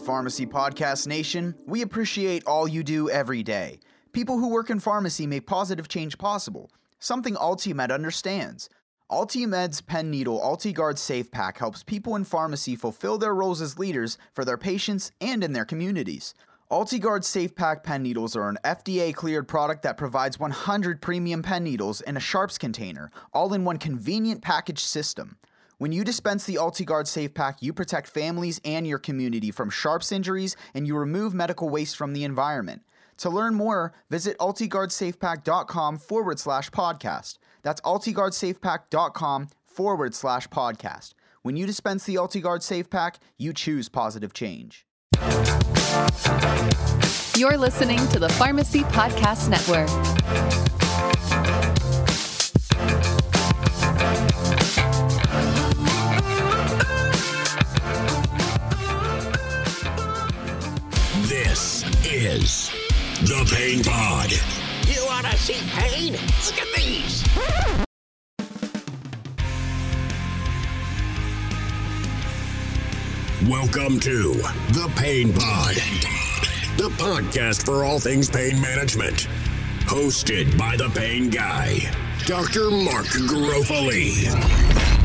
Pharmacy Podcast Nation. We appreciate all you do every day. People who work in pharmacy make positive change possible, something Altimed understands. Altimed's pen needle AltiGuard Safe Pack helps people in pharmacy fulfill their roles as leaders for their patients and in their communities. AltiGuard Safe Pack pen needles are an FDA cleared product that provides 100 premium pen needles in a Sharps container, all in one convenient package system. When you dispense the AltiGuard Safe Pack, you protect families and your community from Sharps injuries and you remove medical waste from the environment. To learn more, visit AltiGuardSafePack.com forward slash podcast. That's AltiGuardSafePack.com forward slash podcast. When you dispense the AltiGuard Safe Pack, you choose positive change. You're listening to the Pharmacy Podcast Network. Is the Pain Pod. You want to see pain? Look at these. Welcome to the Pain Pod, the podcast for all things pain management. Hosted by the Pain Guy, Dr. Mark Garofoli.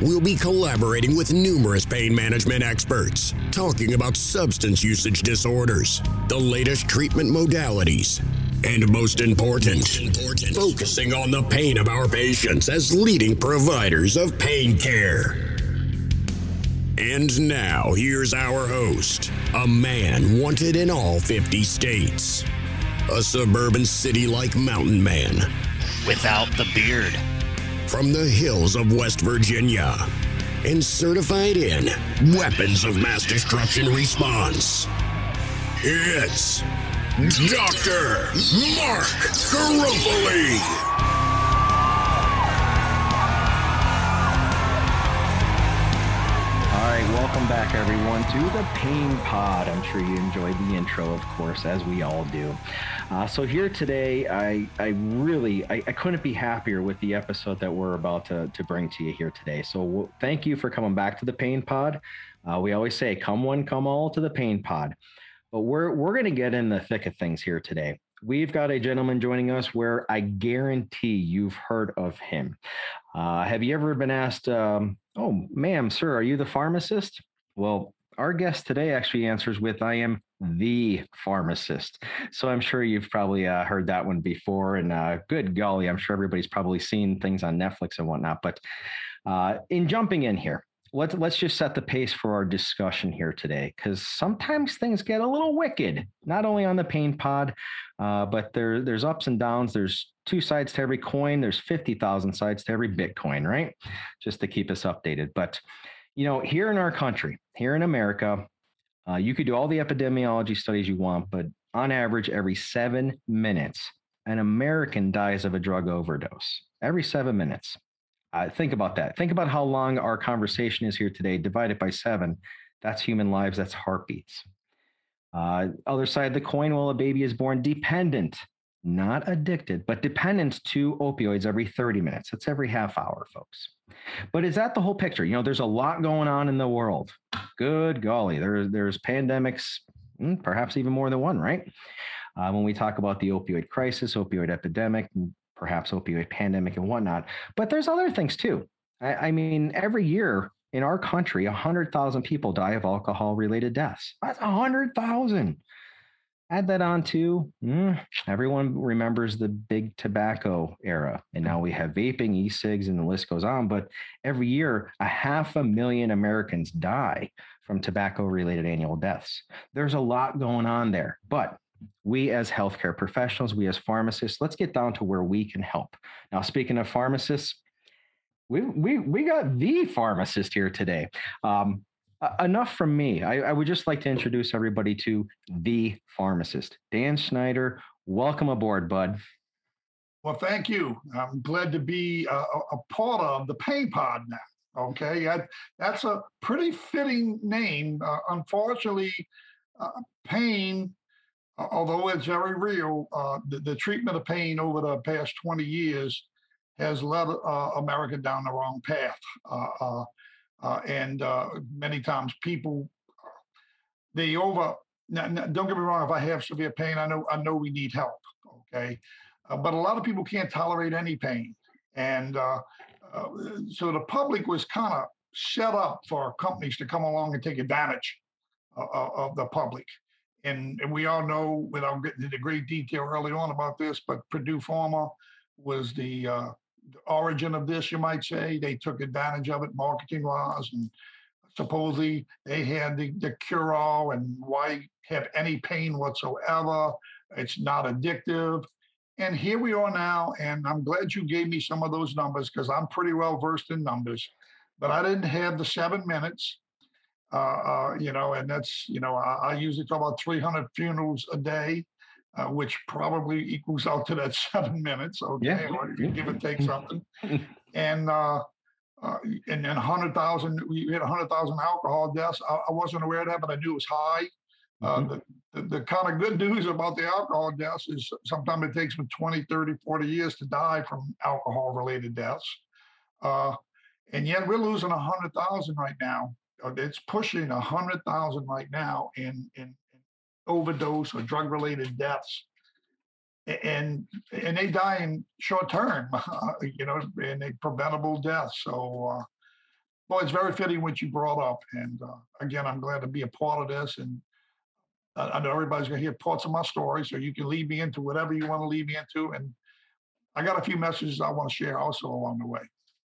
We'll be collaborating with numerous pain management experts, talking about substance usage disorders, the latest treatment modalities, and most important, focusing on the pain of our patients as leading providers of pain care. And now, here's our host, a man wanted in all 50 states, a suburban city like mountain man Without the beard. From the hills of West Virginia and certified in weapons of mass destruction response. It's Dr. Mark Garofoli. Welcome back, everyone, to the Pain Pod. I'm sure you enjoyed the intro, of course, as we all do. Uh, so here today, I, I really, I, I couldn't be happier with the episode that we're about to, to bring to you here today. So thank you for coming back to the Pain Pod. Uh, we always say, come one, come all to the Pain Pod. But we're we're going to get in the thick of things here today. We've got a gentleman joining us where I guarantee you've heard of him. Uh, have you ever been asked, um, "Oh, ma'am, sir, are you the pharmacist?" Well, our guest today actually answers with, "I am the pharmacist." So I'm sure you've probably uh, heard that one before. And uh, good golly, I'm sure everybody's probably seen things on Netflix and whatnot. But uh, in jumping in here, let's let's just set the pace for our discussion here today because sometimes things get a little wicked not only on the pain pod uh, but there there's ups and downs. There's two sides to every coin. There's 50000 sides to every bitcoin right? Just to keep us updated. But you know here in our country here in america uh, you could do all the epidemiology studies you want but on average every seven minutes an american dies of a drug overdose. Every seven minutes uh, think about that. Think about how long our conversation is here today, Divide it by seven. That's human lives, that's heartbeats. Uh, other side of the coin, well, a baby is born dependent, not addicted, but dependent to opioids every 30 minutes. That's every half hour, folks. But is that the whole picture? You know, there's a lot going on in the world. Good golly, there, there's pandemics, mm, perhaps even more than one, right? Uh, when we talk about the opioid crisis, opioid epidemic, perhaps opioid pandemic and whatnot. But there's other things too. I, I mean, every year in our country, 100,000 people die of alcohol related deaths. That's 100,000. Add that on to mm, everyone remembers the big tobacco era. And now we have vaping, e cigs, and the list goes on. But every year, a half a million Americans die from tobacco related annual deaths. There's a lot going on there. But we as healthcare professionals, we as pharmacists, let's get down to where we can help. Now, speaking of pharmacists, we we we got the pharmacist here today. Um, uh, enough from me. I, I would just like to introduce everybody to the pharmacist, Dan Schneider. Welcome aboard, bud. Well, thank you. I'm glad to be a, a a part of the Pain Pod now. Okay, that, that's a pretty fitting name. Uh, unfortunately, uh, pain, uh, although it's very real, uh, the, the treatment of pain over the past 20 years has led uh, America down the wrong path. Uh, uh, uh, and uh, many times people they over. Now, don't get me wrong. If I have severe pain, I know I know we need help. Okay, uh, but a lot of people can't tolerate any pain, and uh, uh, so the public was kind of set up for companies to come along and take advantage of the public. And, we all know, without getting into great detail early on about this, but Purdue Pharma was the, uh, the origin of this, you might say. They took advantage of it marketing wise, and supposedly they had the, the cure all and why have any pain whatsoever. It's not addictive. And here we are now, and I'm glad you gave me some of those numbers because I'm pretty well versed in numbers. But I didn't have the seven minutes, uh, uh, you know, and that's, you know, I, I, usually talk about 300 funerals a day, uh, which probably equals out to that seven minutes. Okay, yeah. or give or take something. and uh, uh, and then 100,000, we had 100,000 alcohol deaths. I, I, wasn't aware of that, but I knew it was high. Uh, mm-hmm. the, the, the, kind of good news about the alcohol deaths is sometimes it takes them 20, 30, 40 years to die from alcohol related deaths. Uh, and yet we're losing 100,000 right now. Uh, it's pushing 100,000 right now in, in, in overdose or drug related deaths. And and they die in short term, you know, and they preventable deaths. So, uh, well, it's very fitting what you brought up. And uh, again, I'm glad to be a part of this. And I know everybody's going to hear parts of my story, so you can lead me into whatever you want to lead me into. And I got a few messages I want to share also along the way.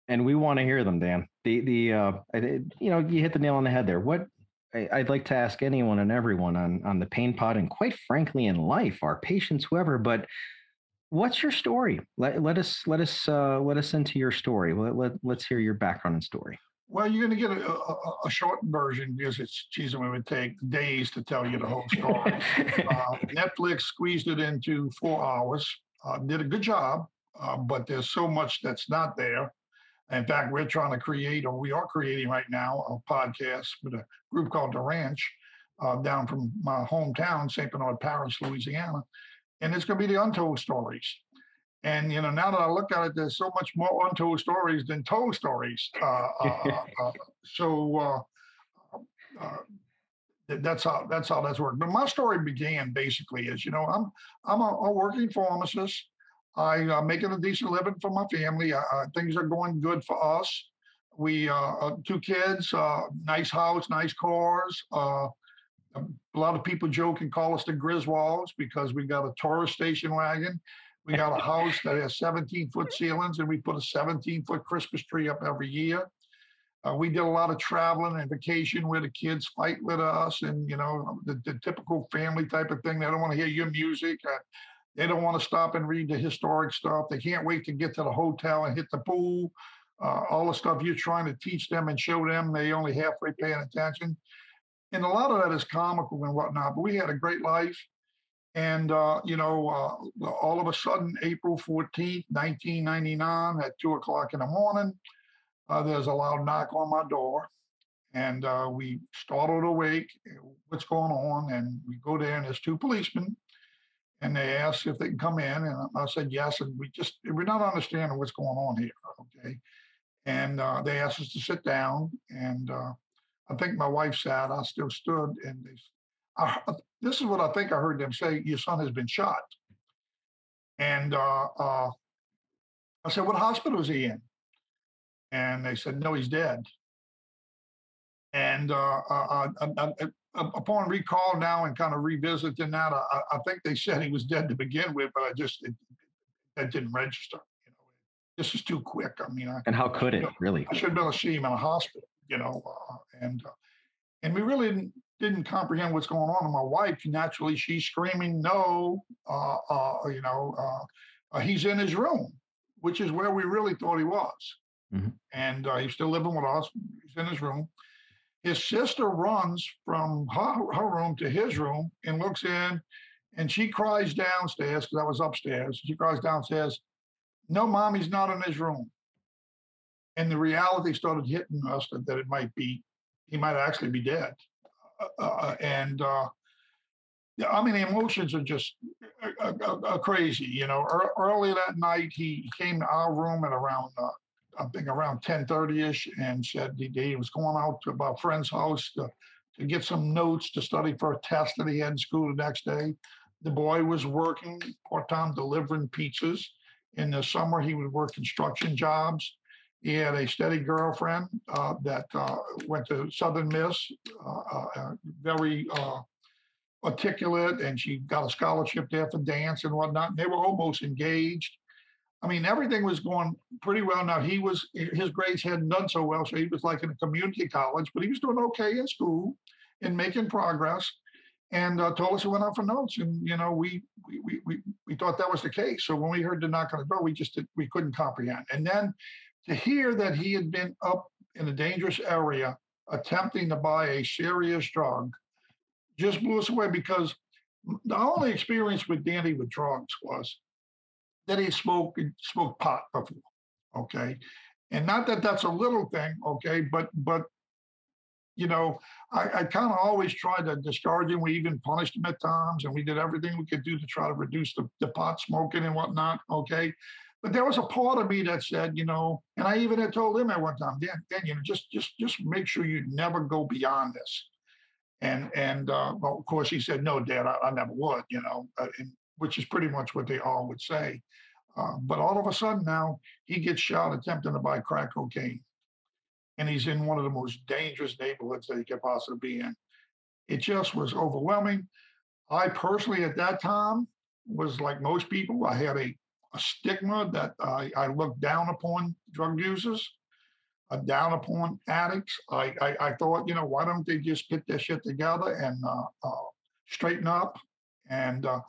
And we want to hear them, Dan. The the uh, you know you hit the nail on the head there. What I, would like to ask anyone and everyone on on the pain pod, and quite frankly in life, our patients, whoever. But what's your story? Let, let us let us uh, let us into your story. Let, let let's hear your background and story. Well, you're going to get a, a, a, short version because it's, geez, it would take days to tell you the whole story. uh, Netflix squeezed it into four hours, uh, did a good job, uh, but there's so much that's not there. In fact, we're trying to create, or we are creating right now, a podcast with a group called The Ranch uh, down from my hometown, St. Bernard Parish, Louisiana. And it's going to be the untold stories. And you know, now that I look at it, there's so much more untold stories than told stories. Uh, uh, uh, uh so uh, that's how that's how that's worked. But my story began basically as you know, I'm I'm a, a working pharmacist. I am uh, making a decent living for my family. things are going good for us. We uh, uh, two kids, uh, nice house, nice cars. a lot of people joke and call us the Griswolds because we got a tourist station wagon we got a house that has 17 foot ceilings, and we put a 17 foot Christmas tree up every year. Uh, we did a lot of traveling and vacation where the kids fight with us, and you know the, the typical family type of thing. They don't want to hear your music. They don't want to stop and read the historic stuff. They can't wait to get to the hotel and hit the pool. Uh, all the stuff you're trying to teach them and show them, they only halfway paying attention. And a lot of that is comical and whatnot. But we had a great life. And, uh, you know, uh, all of a sudden, April 14th, 1999, at two o'clock in the morning, uh, there's a loud knock on my door. And uh, we startled awake. What's going on? And we go there, and there's two policemen. And they asked if they can come in. And I said, yes. And we just, we're not understanding what's going on here. Okay. And uh, they asked us to sit down. And uh, I think my wife sat, I still stood. And they I, this is what I think I heard them say your son has been shot. And uh, uh, I said, What hospital is he in? And they said, No, he's dead. And uh, uh, uh, upon recall now and kind of revisiting that, I, I, think they said he was dead to begin with, but I just, it, that didn't register. You know, this is too quick. I mean, I, and how could it really? I should have been able to see him in a hospital, you know, and and we really didn't didn't comprehend what's going on. And my wife, naturally, she's screaming, "No!" Uh, uh, you know, uh, uh, he's in his room, which is where we really thought he was. Mm-hmm. And uh, he's still living with us. He's in his room. His sister runs from her, her room to his room and looks in, and she cries downstairs because I was upstairs. She cries downstairs, "No, mommy's not in his room." And the reality started hitting us that, that it might be, he might actually be dead. Uh, uh, and uh, I mean, the emotions are just uh, uh, crazy. You know, early that night, he came to our room at around I think around 10:30ish, and said he, was going out to a friend's house to, to get some notes to study for a test that he had in school the next day. The boy was working part-time delivering pizzas. In the summer, he would work construction jobs. He had a steady girlfriend uh, that uh, went to Southern Miss, uh, uh, uh, very uh, articulate, and she got a scholarship there for dance and whatnot. And they were almost engaged. I mean, everything was going pretty well. Now he was his grades hadn't done so well, so he was like in a community college, but he was doing okay in school and making progress. And uh, told us he went out for notes, and you know we we, we we thought that was the case. So when we heard the knock on the door, we just did, we couldn't comprehend. And then to hear that he had been up in a dangerous area attempting to buy a serious drug just blew us away because the only experience with Danny with drugs was that he smoked smoked pot before, okay, and not that that's a little thing, okay, but but you know, I, I kind of always tried to discourage him. We even punished him at times, and we did everything we could do to try to reduce the, the pot smoking and whatnot, okay. But there was a part of me that said, you know, and I even had told him at one time, Dan, Dan, you know, just just just make sure you never go beyond this. And and uh, well, of course he said, no, Dad, I, I never would, you know, uh, and, which is pretty much what they all would say. Uh, but all of a sudden now he gets shot attempting to buy crack cocaine, and he's in one of the most dangerous neighborhoods that he could possibly be in. It just was overwhelming. I personally, at that time, was like most people. I had a, a stigma that I, I looked down upon drug users uh, down upon addicts. I, I, I, thought, you know, why don't they just get their shit together and uh, uh, straighten up? And uh,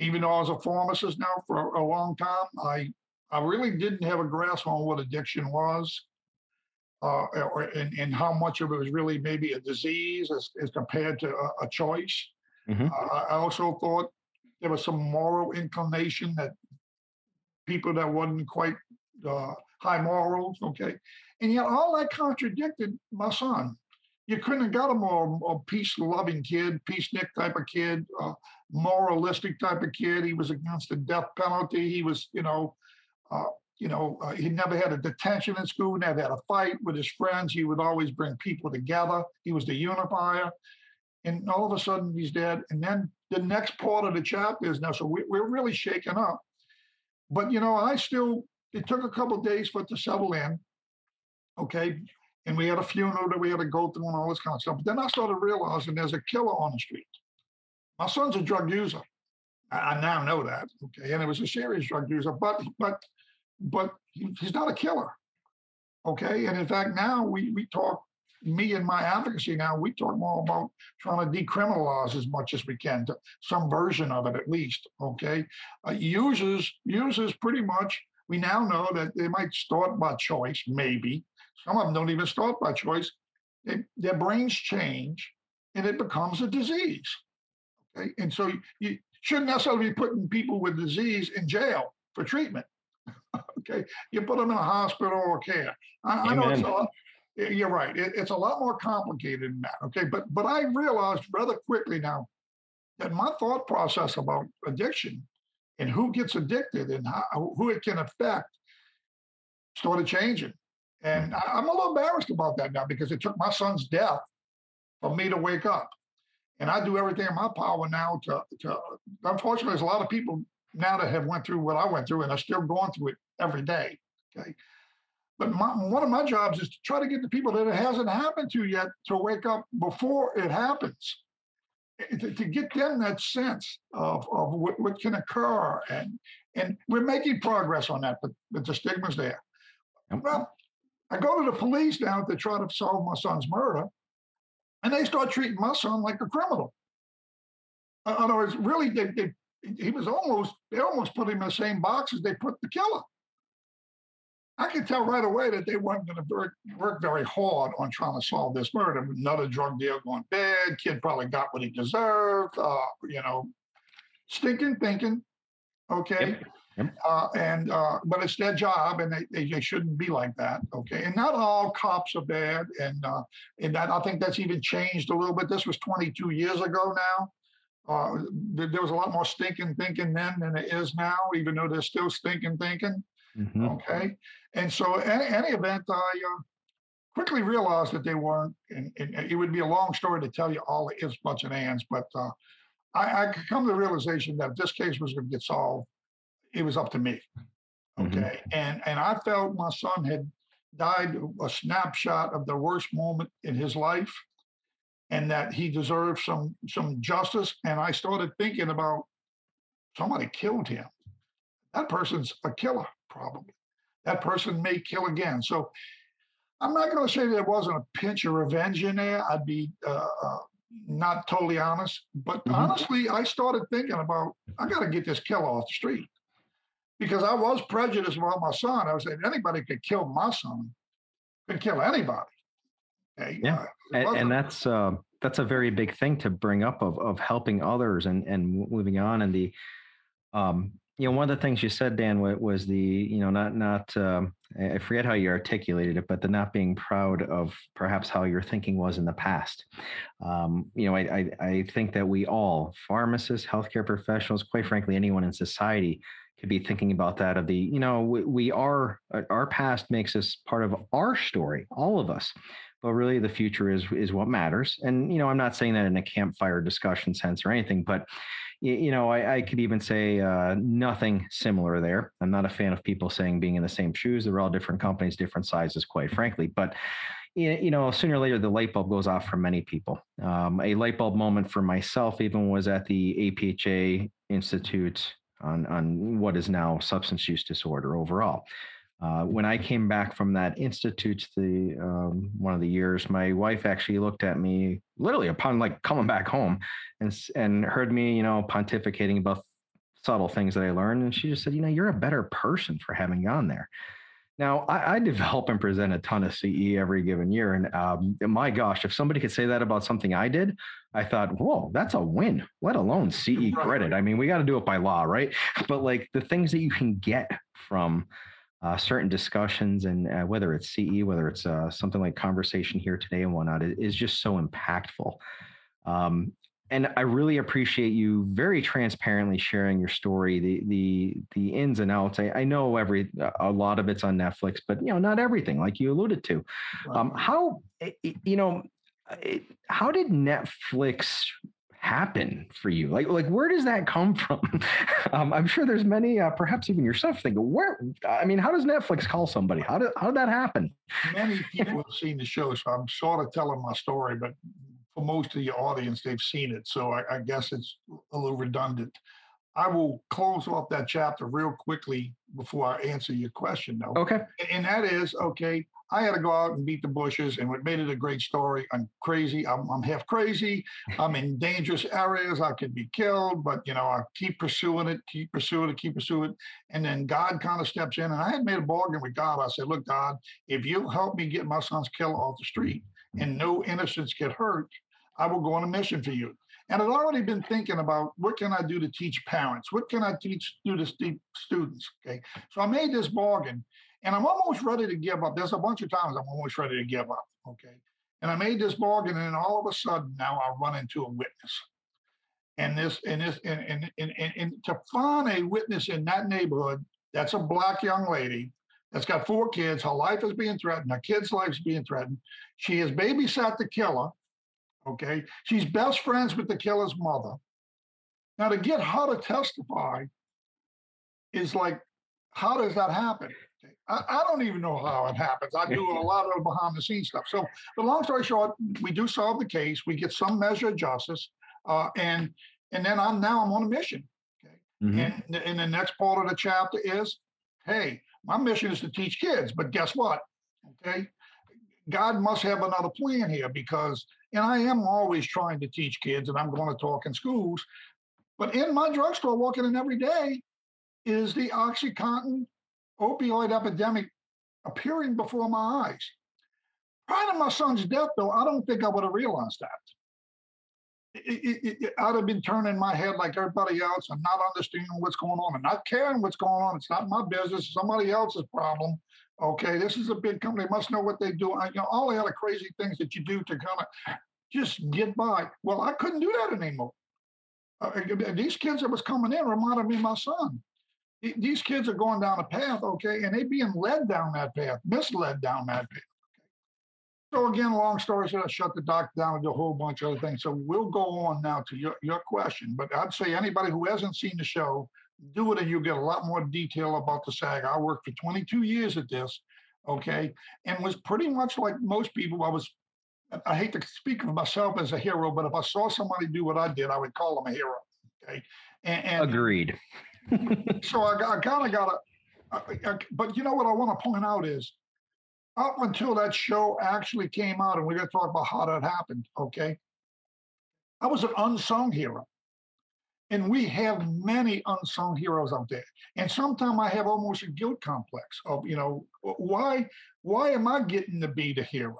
even though I was a pharmacist now for a, a, long time, I I really didn't have a grasp on what addiction was, uh, or, and, and how much of it was really maybe a disease as, as compared to a, a choice. Mm-hmm. I also thought there was some moral inclination that people that wasn't quite uh, high morals, okay, and yet all that contradicted my son. You couldn't have got a more a peace-loving kid, peacenik type of kid, uh, moralistic type of kid. He was against the death penalty. He was, you know, uh, you know, uh, he never had a detention in school, never had a fight with his friends. He would always bring people together. He was the unifier. And all of a sudden he's dead. And then the next part of the chapter is now, so we, we're really shaken up. But, you know, I still, it took a couple days for it to settle in okay? And we had a funeral that we had to go through and all this kind of stuff. But then I started realizing there's a killer on the street. My son's a drug user. I, now know that, okay? And it was a serious drug user, but but but he's not a killer, okay? And in fact, now we we talk me and my advocacy now, we talk more about trying to decriminalize as much as we can, to some version of it at least. Okay, uh, users users pretty much. We now know that they might start by choice, maybe, some of them don't even start by choice. They, their brains change and it becomes a disease. Okay. And so you shouldn't necessarily be putting people with disease in jail for treatment. okay. You put them in a hospital or care. I, I know it's a lot, you're right. It, it's a lot more complicated than that. Okay. But but I realized rather quickly now that my thought process about addiction and who gets addicted and how, who it can affect started changing. And I, I'm a little embarrassed about that now because it took my son's death for me to wake up. And I do everything in my power now to, to unfortunately, there's a lot of people now that have went through what I went through and are still going through it every day. Okay. But my, one of my jobs is to try to get the people that it hasn't happened to yet to wake up before it happens. Eh, to, to get them that sense of, of what, what can occur. And and we're making progress on that, but, but the stigma's there. Well, I go to the police now to try to solve my son's murder, and they start treating my son like a criminal. In other words, really, they, they, he was almost, they almost put him in the same box as they put the killer. I could tell right away that they weren't going to work, work very hard on trying to solve this murder. Another drug deal going bad. Kid probably got what he deserved. Uh, you know, stinking thinking. Okay. Yep. Uh, and uh, but it's their job, and they, they, shouldn't be like that. Okay, and not all cops are bad, and uh, and that I think that's even changed a little bit. This was 22 years ago now. Uh, there was a lot more stinking thinking then than there is now, even though there's still stinking thinking. Mm-hmm. Okay. And so, any, any event, I uh, quickly realized that they weren't, and, and, it would be a long story to tell you all the ifs, buts, and ands, but uh, I, I come to the realization that this case was going to get solved, it was up to me. Mm-hmm. Okay. Mm-hmm. And, and I felt my son had died a snapshot of the worst moment in his life and that he deserved some some justice and i started thinking about somebody killed him that person's a killer probably that person may kill again so i'm not going to say there wasn't a pinch of revenge in there i'd be uh, uh, not totally honest but mm-hmm. honestly i started thinking about i got to get this killer off the street because i was prejudiced about my son. I was saying anybody could kill my son. Could kill anybody. Okay? yeah. uh, and, and, that's uh, that's a very big thing to bring up of of helping others and and moving on and the um you know one of the things you said dan was the you know not not um, i forget how you articulated it but the not being proud of perhaps how your thinking was in the past. Um, you know I, I, I think that we all pharmacists healthcare professionals quite frankly anyone in society could be thinking about that of the you know we, we are uh, our past makes us part of our story all of us but really the future is is what matters. And you know i'm not saying that in a campfire discussion sense or anything but you know i, I could even say uh, nothing similar there. I'm not a fan of people saying being in the same shoes. They're all different companies different sizes quite frankly but you know sooner or later the light bulb goes off for many people. Um, a light bulb moment for myself even was at the apha institute on on what is now substance use disorder overall uh, when I came back from that institute, the um, one of the years, my wife actually looked at me literally upon like coming back home, and and heard me, you know, pontificating about subtle things that I learned, and she just said, you know, you're a better person for having gone there. Now, I, I develop and present a ton of CE every given year, and um, my gosh, if somebody could say that about something I did, I thought, whoa, that's a win. Let alone CE credit. I mean, we got to do it by law, right? But like the things that you can get from uh, certain discussions and uh, whether it's CE, whether it's uh, something like conversation here today and whatnot, it is just so impactful. Um, and I really appreciate you very transparently sharing your story, the the the ins and outs. I, I know every a lot of it's on Netflix, but you know not everything, like you alluded to. Um, how you know how did Netflix happen for you? Like, like where does that come from? um, I'm sure there's many, uh, perhaps even yourself, thinking, where? I mean, how does Netflix call somebody? How did how did that happen? Many people have seen the show, so I'm sort of telling my story, but for most of the audience, they've seen it, so I, I guess it's a little redundant. I will close off that chapter real quickly before I answer your question, though. Okay. And that is okay. I had to go out and beat the bushes, and what made it a great story. I'm crazy. I'm, I'm half crazy. I'm in dangerous areas. I could be killed, but you know, I keep pursuing it, keep pursuing it, keep pursuing it, and then God kind of steps in. And I had made a bargain with God. I said, "Look, God, if you help me get my son's killer off the street and no innocents get hurt, I will go on a mission for you." And I'd already been thinking about what can I do to teach parents? What can I teach do to students? Okay, so I made this bargain, and I'm almost ready to give up. There's a bunch of times I'm almost ready to give up. Okay. And I made this bargain, and all of a sudden now I run into a witness. And this, and this, and, and, and, and, and to find a witness in that neighborhood, that's a black young lady that's got four kids. Her life is being threatened. Her kid's life is being threatened. She has babysat the killer. Okay. She's best friends with the killer's mother. Now, to get her to testify is like, how does that happen? I, I, don't even know how it happens. I do a lot of behind the scenes stuff. So, the long story short, we do solve the case. We get some measure of justice, uh, and and then I'm now I'm on a mission. Okay, mm-hmm. and and the next part of the chapter is, hey, my mission is to teach kids, but guess what? Okay, God must have another plan here because, and I am always trying to teach kids, and I'm going to talk in schools, but in my drugstore, walking in every day, is the OxyContin opioid epidemic appearing before my eyes. Prior to my son's death, though, I don't think I would have realized that. It, it, it, I'd have been turning my head like everybody else and not understanding what's going on and not caring what's going on. It's not my business, somebody else's problem. Okay, this is a big company, must know what they do. I, you know, all the other crazy things that you do to kind of just get by. Well, I couldn't do that anymore. Uh, these kids that was coming in reminded me of my son. these kids are going down a path, okay, and they being led down that path, misled down that path. So again, long story short, I shut the doctor down and do a whole bunch of other things. So we'll go on now to your, your question. But I'd say anybody who hasn't seen the show, do it and you'll get a lot more detail about the SAG. I worked for 22 years at this, okay, and was pretty much like most people. I was, I hate to speak of myself as a hero, but if I saw somebody do what I did, I would call them a hero. Okay. And, and agreed. so I, I kind of got to, but you know what I want to point out is up until that show actually came out, and we're going to talk about how that happened, okay? I was an unsung hero. And we have many unsung heroes out there. And sometimes I have almost a guilt complex of, you know, why why am I getting to be the hero?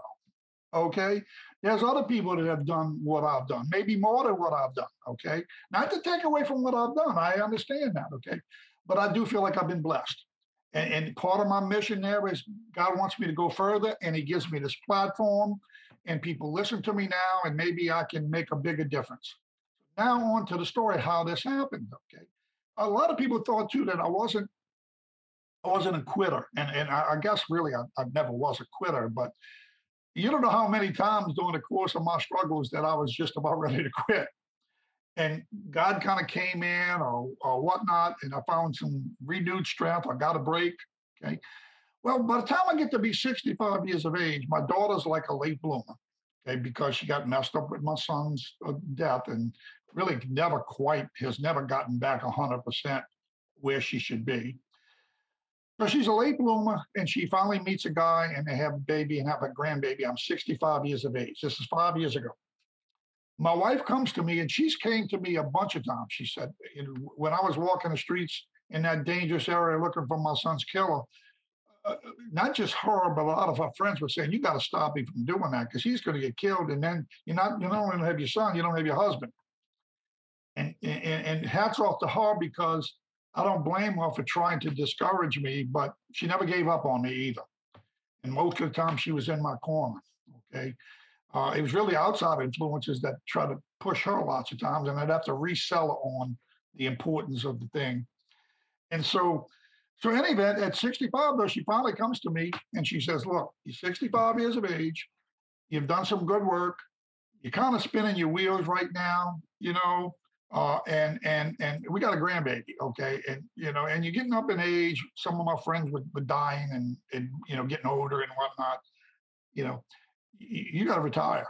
Okay. There's other people that have done what I've done, maybe more than what I've done. Okay. Not to take away from what I've done. I understand that. Okay. But I do feel like I've been blessed. And, and part of my mission there is God wants me to go further, and He gives me this platform, and people listen to me now, and maybe I can make a bigger difference. Now on to the story how this happened. Okay, a lot of people thought too that I wasn't I wasn't a quitter, and and I, I guess really I, I never was a quitter, but you don't know how many times during the course of my struggles that I was just about ready to quit and God kind of came in or, or whatnot, and I found some renewed strength. I got a break. Okay. Well, by the time I get to be 65 years of age, my daughter's like a late bloomer. Okay, because she got messed up with my son's uh, death and really never quite has never gotten back 100% where she should be. So she's a late bloomer, and she finally meets a guy, and they have a baby and have a grandbaby. I'm 65 years of age. This is five years ago my wife comes to me and she's came to me a bunch of times. She said, when I was walking the streets in that dangerous area looking for my son's killer, uh, not just her, but a lot of her friends were saying, "You got to stop him from doing that because he's going to get killed." And then you're not you don't even have your son, you don't have your husband. And, and and hats off to her because I don't blame her for trying to discourage me, but she never gave up on me either. And most of the time, she was in my corner. Okay, uh, it was really outside influences that try to push her lots of times, and I'd have to resell it on the importance of the thing. And so, so in any event, at 65, though, she finally comes to me and she says, Look, you're 65 years of age. You've done some good work. You're kind of spinning your wheels right now, you know, uh, and and and we got a grandbaby, okay, and you know, and you're getting up in age. Some of my friends were, were dying and and you know getting older and whatnot, you know you, got to retire.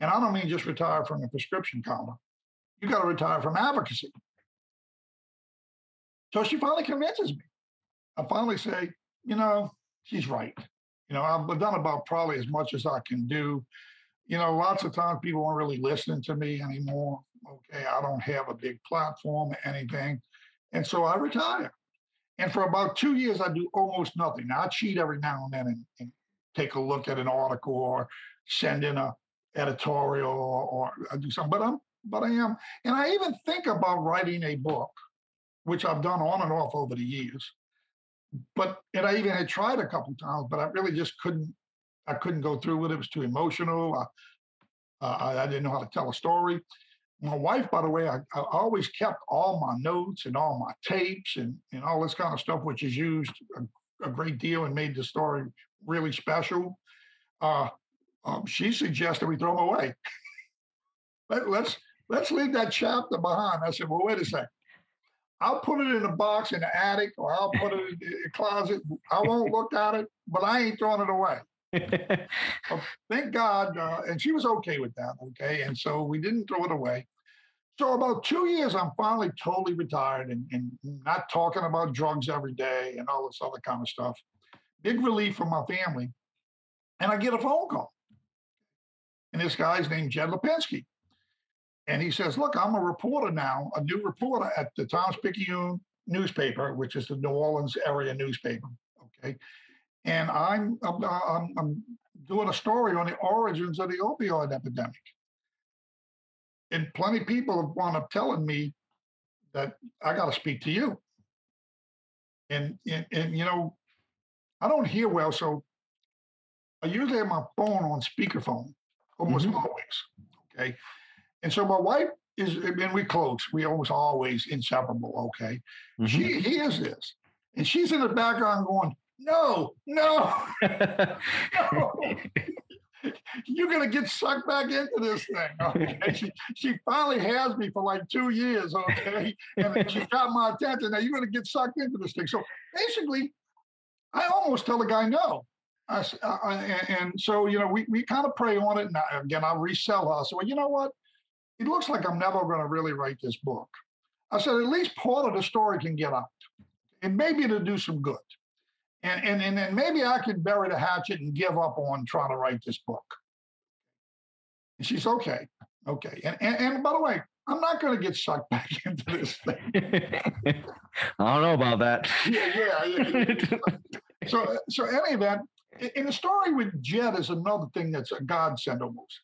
And I don't mean just retire from the prescription column. You got to retire from advocacy. So she finally convinces me. I finally say, you know, she's right. You know, I've done about probably as much as I can do. You know, lots of times people aren't really listening to me anymore. Okay, I don't have a big platform or anything. And so I retire. And for about two years, I do almost nothing. Now, I cheat every now and then and, and take a look at an article or send in a editorial or, or do something. But I'm but I am, and I even think about writing a book, which I've done on and off over the years. But and I even had tried a couple times, but I really just couldn't. I couldn't go through with it. It was too emotional. I, uh, I didn't know how to tell a story. My wife, by the way, I, I, always kept all my notes and all my tapes and, and all this kind of stuff, which is used a, a great deal and made the story really special. Uh, um, she suggested we throw them away. Let, let's let's leave that chapter behind. I said, well, wait a second. I'll put it in a box in the attic, or I'll put it in a closet. I won't look at it, but I ain't throwing it away. well, thank God, uh, and she was okay with that. Okay, and so we didn't throw it away. So about two years, I'm finally totally retired and, and not talking about drugs every day and all this other kind of stuff big relief for my family. And I get a phone call. And this guy's named Jed Lipinski. And he says, Look, I'm a reporter now, a new reporter at the Times Picayune newspaper, which is the New Orleans area newspaper. Okay. And I'm, I'm, I'm, doing a story on the origins of the opioid epidemic. And plenty of people have wound up telling me that I got to speak to you. And, and, and, you know, I don't hear well, so I usually have my phone on speakerphone almost mm-hmm. always. Okay. And so my wife is, and we close. We almost always inseparable. Okay, Mhm. she hears this, and she's in the background going, "No, no, no." You're gonna get sucked back into this thing. Okay. she, she finally has me for like two years, okay? And she got my attention. Now you're gonna get sucked into this thing. So basically, I almost tell the guy no. I uh, uh, and, so you know, we, we kind of pray on it. And I, again, I resell her. So well, you know what? It looks like I'm never gonna really write this book. I said, at least part of the story can get out. And maybe it'll do some good. And and and then maybe I could bury the hatchet and give up on trying to write this book. And she's okay, okay. And and, and by the way, I'm not going to get sucked back into this thing. I don't know about that. Yeah, yeah. yeah, yeah. So so any event, in the story with Jed is another thing that's a godsend almost.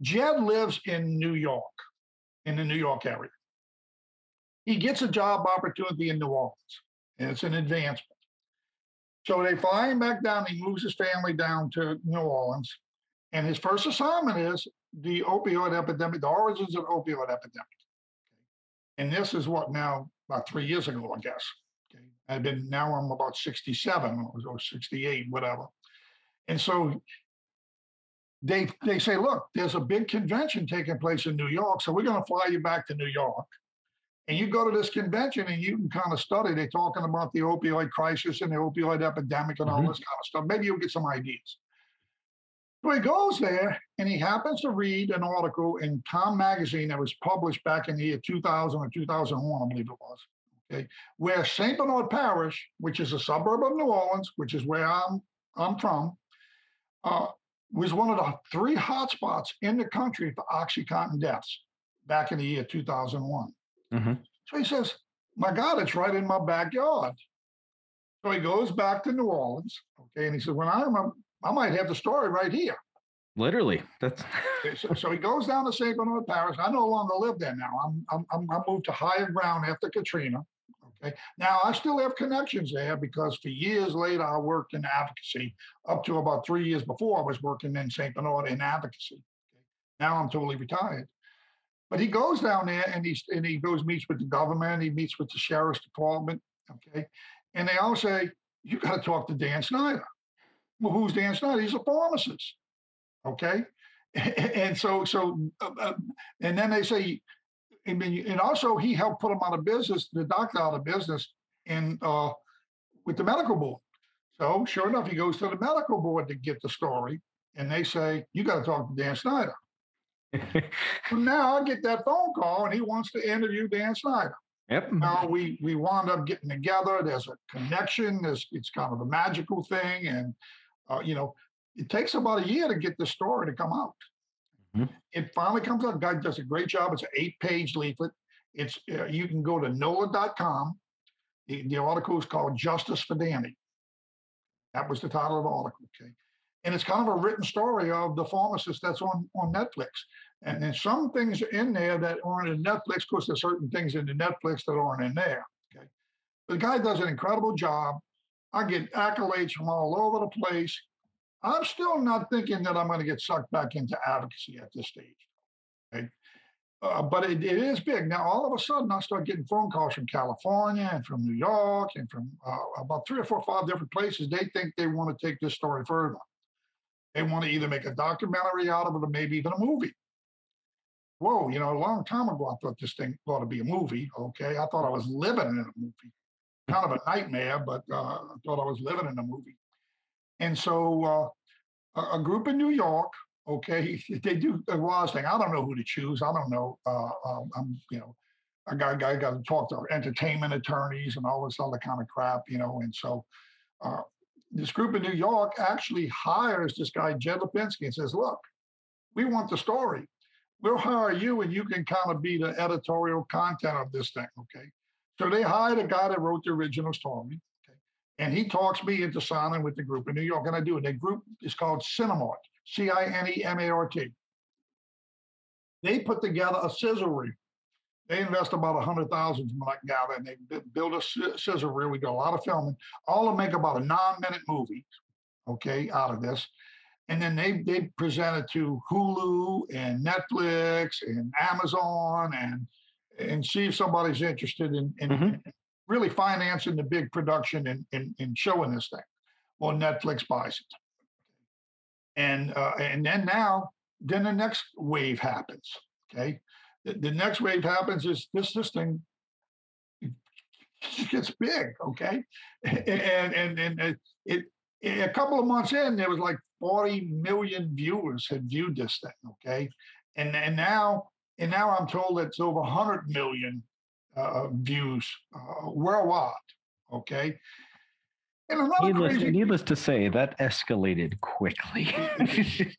Jed lives in New York, in the New York area. He gets a job opportunity in New Orleans, and it's an advancement. So they fly him back down. He moves his family down to New Orleans, and his first assignment is the opioid epidemic, the origins of the opioid epidemic. And this is what now about three years ago, I guess. Okay, I've been now I'm about 67 or, or 68, whatever. And so they they say, look, there's a big convention taking place in New York, so we're going to fly you back to New York. And you go to this convention and you can kind of study. They're talking about the opioid crisis and the opioid epidemic and all Mhm. this kind of stuff. Maybe you'll get some ideas. So he goes there and he happens to read an article in Time Magazine that was published back in the year 2000 or 2001, I believe it was. Okay, where St. Bernard Parish, which is a suburb of New Orleans, which is where I'm I'm from, uh, was one of the three hotspots in the country for OxyContin deaths back in the year 2001. Mhm. So he says, My God, it's right in my backyard. So he goes back to New Orleans. Okay. And he says, When I'm, a, I might have the story right here. Literally, that's so, so he goes down to St. Bernard Parish. I no longer live there now. I'm, I'm, I'm, I moved to higher ground after Katrina. Okay. Now I still have connections there because for years later I worked in advocacy. Up to about three years before I was working in St. Bernard in advocacy. Okay. Now I'm totally retired. But he goes down there and he's and he goes meets with the government. He meets with the sheriff's department. Okay. And they all say, "You got to talk to Dan Schneider." Well, who's Dan Schneider? He's a pharmacist. Okay. And so so uh, uh, and then they say, I mean, and also he helped put him out of business, the doctor out of business, and uh, with the medical board. So sure enough, he goes to the medical board to get the story, and they say, "You got to talk to Dan Schneider." So now I get that phone call, and he wants to interview Dan Schneider. yep. Now we we wound up getting together. There's a connection. There's it's kind of a magical thing, and uh, you know, it takes about a year to get the story to come out. Mhm. It finally comes out. Guy does a great job. It's an eight-page leaflet. It's uh, you can go to NOLA.com. The, the article is called "Justice for Danny." That was the title of the article. Okay, and it's kind of a written story of the pharmacist that's on on Netflix. And then some things are in there that aren't in Netflix. Of course, there's certain things in the Netflix that aren't in there. Okay. The guy does an incredible job. I get accolades from all over the place. I'm still not thinking that I'm going to get sucked back into advocacy at this stage. Okay. Uh, but it, it is big. Now, all of a sudden, I start getting phone calls from California and from New York and from uh, about three or four, or five different places. They think they want to take this story further. They want to either make a documentary out of it or maybe even a movie whoa, you know, a long time ago, I thought this thing ought to be a movie. Okay. I thought I was living in a movie. Kind of a nightmare, but uh, I thought I was living in a movie. And so uh, a, group in New York, okay, they do a Roz thing. I don't know who to choose. I don't know. Uh, um, I'm, you know, I got, I got to talk to entertainment attorneys and all this other kind of crap, you know. And so uh, this group in New York actually hires this guy, Jed Lipinski, and says, look, we want the story we'll hire you and you can kind of be the editorial content of this thing. Okay. So they hired a guy that wrote the original story. Okay. And he talks me into signing with the group in New York. And I do. And the group is called Cinemart, C I N E M A R T. They put together a sizzle reel. They invest about a hundred thousand from I gather, and they bu- build a sizzle reel. We do a lot of filming, all to make about a nine-minute movie, okay, out of this. And then they they present it to Hulu and Netflix and Amazon and and see if somebody's interested in, in, Mhm. in really financing the big production and, and, and showing this thing. Well, Netflix buys it, and uh, and then now then the next wave happens. Okay, the, the next wave happens is this this thing gets big. Okay, and and and it, it a couple of months in there was like 40 million viewers had viewed this thing. Okay, and and now and now I'm told it's over 100 million uh, views uh, worldwide. Okay. Needless, crazy, needless to say, that escalated quickly.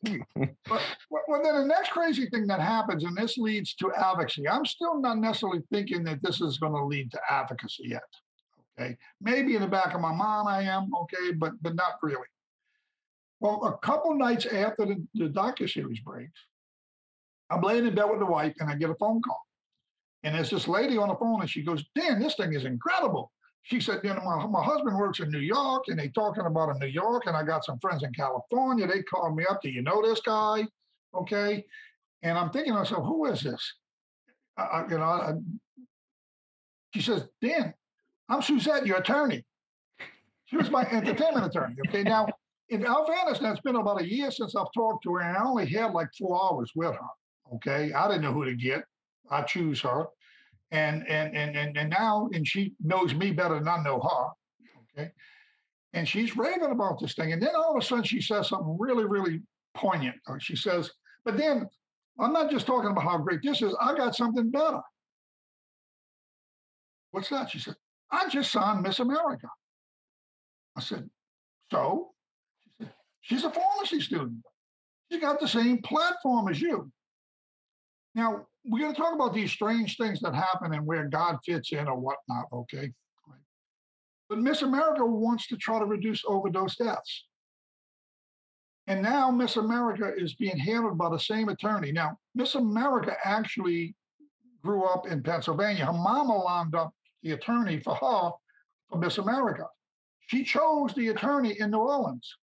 but, well, well, then the next crazy thing that happens, and this leads to advocacy. I'm still not necessarily thinking that this is going to lead to advocacy yet. Okay, maybe in the back of my mind I am okay, but but not really. Well, a couple nights after the, the docu series breaks, I'm laying in bed with the wife, and I get a phone call, and there's this lady on the phone, and she goes, "Dan, this thing is incredible." She said, "You know, my, my husband works in New York, and they talking about in New York, and I got some friends in California. They called me up. Do you know this guy? Okay." And I'm thinking to myself, "Who is this?" I, I- you know, I, she says, "Dan, I'm Suzette, your attorney." She was my entertainment attorney. Okay, now in now it's been about a year since I've talked to her, and I only had like four hours with her. Okay, I didn't know who to get. I choose her, and and and and and now, and she knows me better than I know her. Okay, and she's raving about this thing, and then all of a sudden she says something really, really poignant. Uh, She says, "But then I'm not just talking about how great this is. I got something better." What's that? She said, "I just signed Miss America." I said, "So?" "She's a pharmacy student. She's got the same platform as you." Now, we're going to talk about these strange things that happen and where God fits in or whatnot, okay? But Miss America wants to try to reduce overdose deaths. And now Miss America is being handled by the same attorney. Now, Miss America actually grew up in Pennsylvania. Her mama lined up the attorney for her for Miss America. She chose the attorney in New Orleans.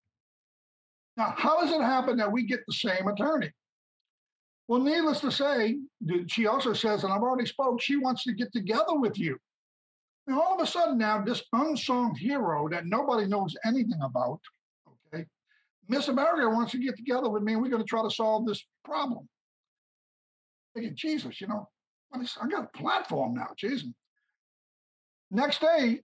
Now, how does it happen that we get the same attorney? Well, needless to say, she also says, and I've already spoke, she wants to get together with you. And all of a sudden now, this unsung hero that nobody knows anything about, okay, Miss America wants to get together with me, and we're going to try to solve this problem. Thinking, Jesus, you know, I got a platform now, Jesus. Next day,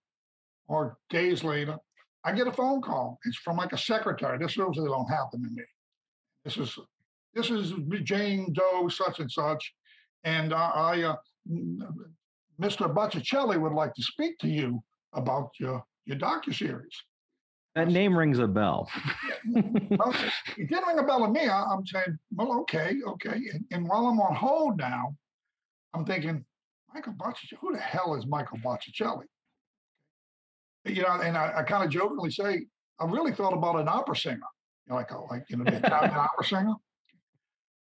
or days later, I get a phone call. It's from like a secretary. This usually don't happen to me. This is this is Jane Doe such and such, and I, I uh, Mr. Botticelli would like to speak to you about your your docu series. that name rings a bell. Well, it didn't ring a bell to me. I, I'm saying, well, okay, okay. And, and while I'm on hold now, I'm thinking, Michael Botticelli, who the hell is Michael Botticelli? You know, and I, I kind of jokingly say, I really thought about an opera singer, you know, like a, like you know, the Italian opera singer.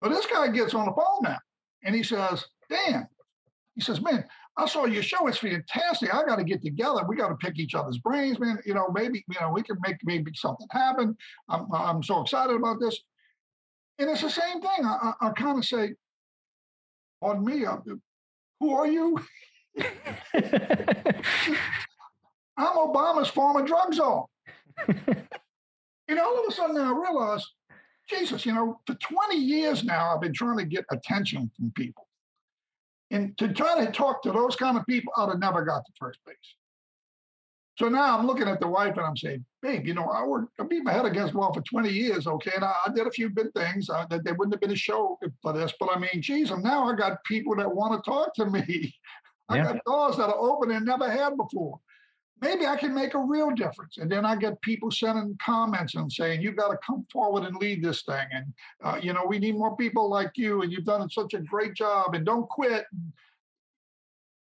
But this guy gets on the phone now, and he says, Dan, he says, man, I saw your show. It's fantastic. I got to get together. We got to pick each other's brains, man. You know, maybe you know we can make maybe something happen. I'm I'm so excited about this. And it's the same thing. I, I, I kind of say, on me, uh, who are you? I'm Obama's former drug czar. and all of a sudden I realize, Jesus, you know, for 20 years now, I've been trying to get attention from people. And to try to talk to those kind of people, I'd have never got to first base. So now I'm looking at the wife and I'm saying, babe, you know, I worked, I beat my head against the wall for 20 years, okay? And I, I did a few good things. Uh, that there wouldn't have been a show for this, but I mean, geez, and now I got people that want to talk to me. I Yeah. got doors that are open and never had before. Maybe I can make a real difference. And then I get people sending comments and saying, you've got to come forward and lead this thing. And, uh, you know, we need more people like you. And you've done such a great job. And don't quit.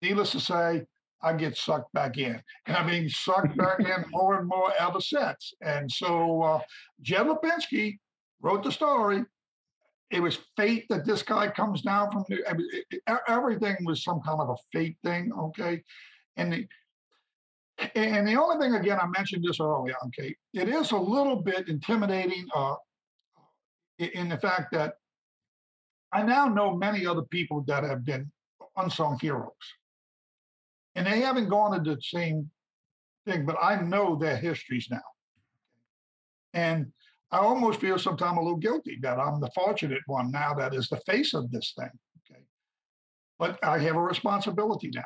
Needless to say, I get sucked back in. And I've been sucked back in more and more ever since. And so uh, Jed Lipinski wrote the story. It was fate that this guy comes down from. The, I mean, it- it- e- everything was some kind of a fate thing, okay? And the, and the only thing, again, I mentioned this earlier, okay? It is a little bit intimidating, uh, in the fact that I now know many other people that have been unsung heroes. And they haven't gone into the same thing, but I know their histories now. And I almost feel sometimes a little guilty that I'm the fortunate one now that is the face of this thing. Okay. But I have a responsibility now.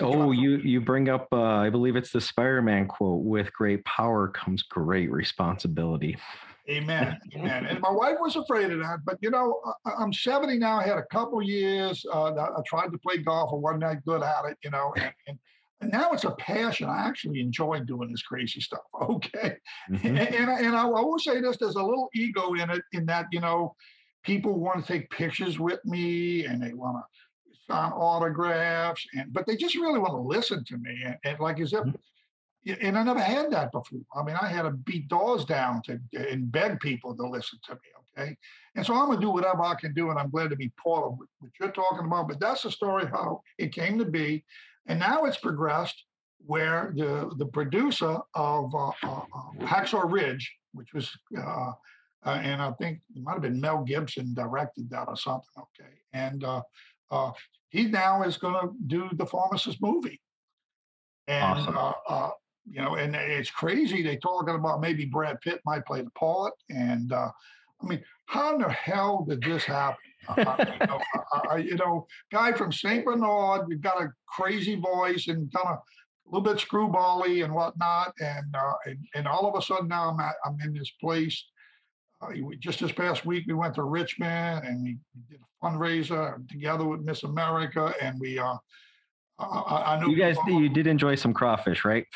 Oh, you you bring up uh, I believe it's the Spider-Man quote, with great power comes great responsibility. Amen. Amen. And my wife was afraid of that, but you know, I, I'm 70 now. I had a couple years. Uh, I tried to play golf. I wasn't that good at it, you know, and, and, and now it's a passion. I actually enjoy doing this crazy stuff. Okay. Mhm. And, and, I, and I will say this: there's a little ego in it, in that you know, people want to take pictures with me and they want to sign autographs, and but they just really want to listen to me, and, and like as if. yeah, And I never had that before. I mean, I had to beat doors down to and beg people to listen to me. Okay, and so I'm gonna do whatever I can do, and I'm glad to be part of what you're talking about. But that's the story how it came to be, and now it's progressed where the the producer of uh, uh, uh, Hacksaw Ridge, which was, uh, uh, and I think it might have been Mel Gibson directed that or something. Okay, and uh, he now is going to do the pharmacist movie, and Awesome. uh, uh, you know, and it's crazy. They're talking about maybe Brad Pitt might play the part, and uh, I mean, how in the hell did this happen? Uh, uh, you, know, you know, guy from Saint Bernard, you've got a crazy voice and kind of a little bit screwbally and whatnot, and uh, and, and all of a sudden now I'm at, I'm in this place. We- just this past week we went to Richmond and we did a fundraiser together with Miss America, and we uh, I, I know You guys, people- you did enjoy some crawfish, right?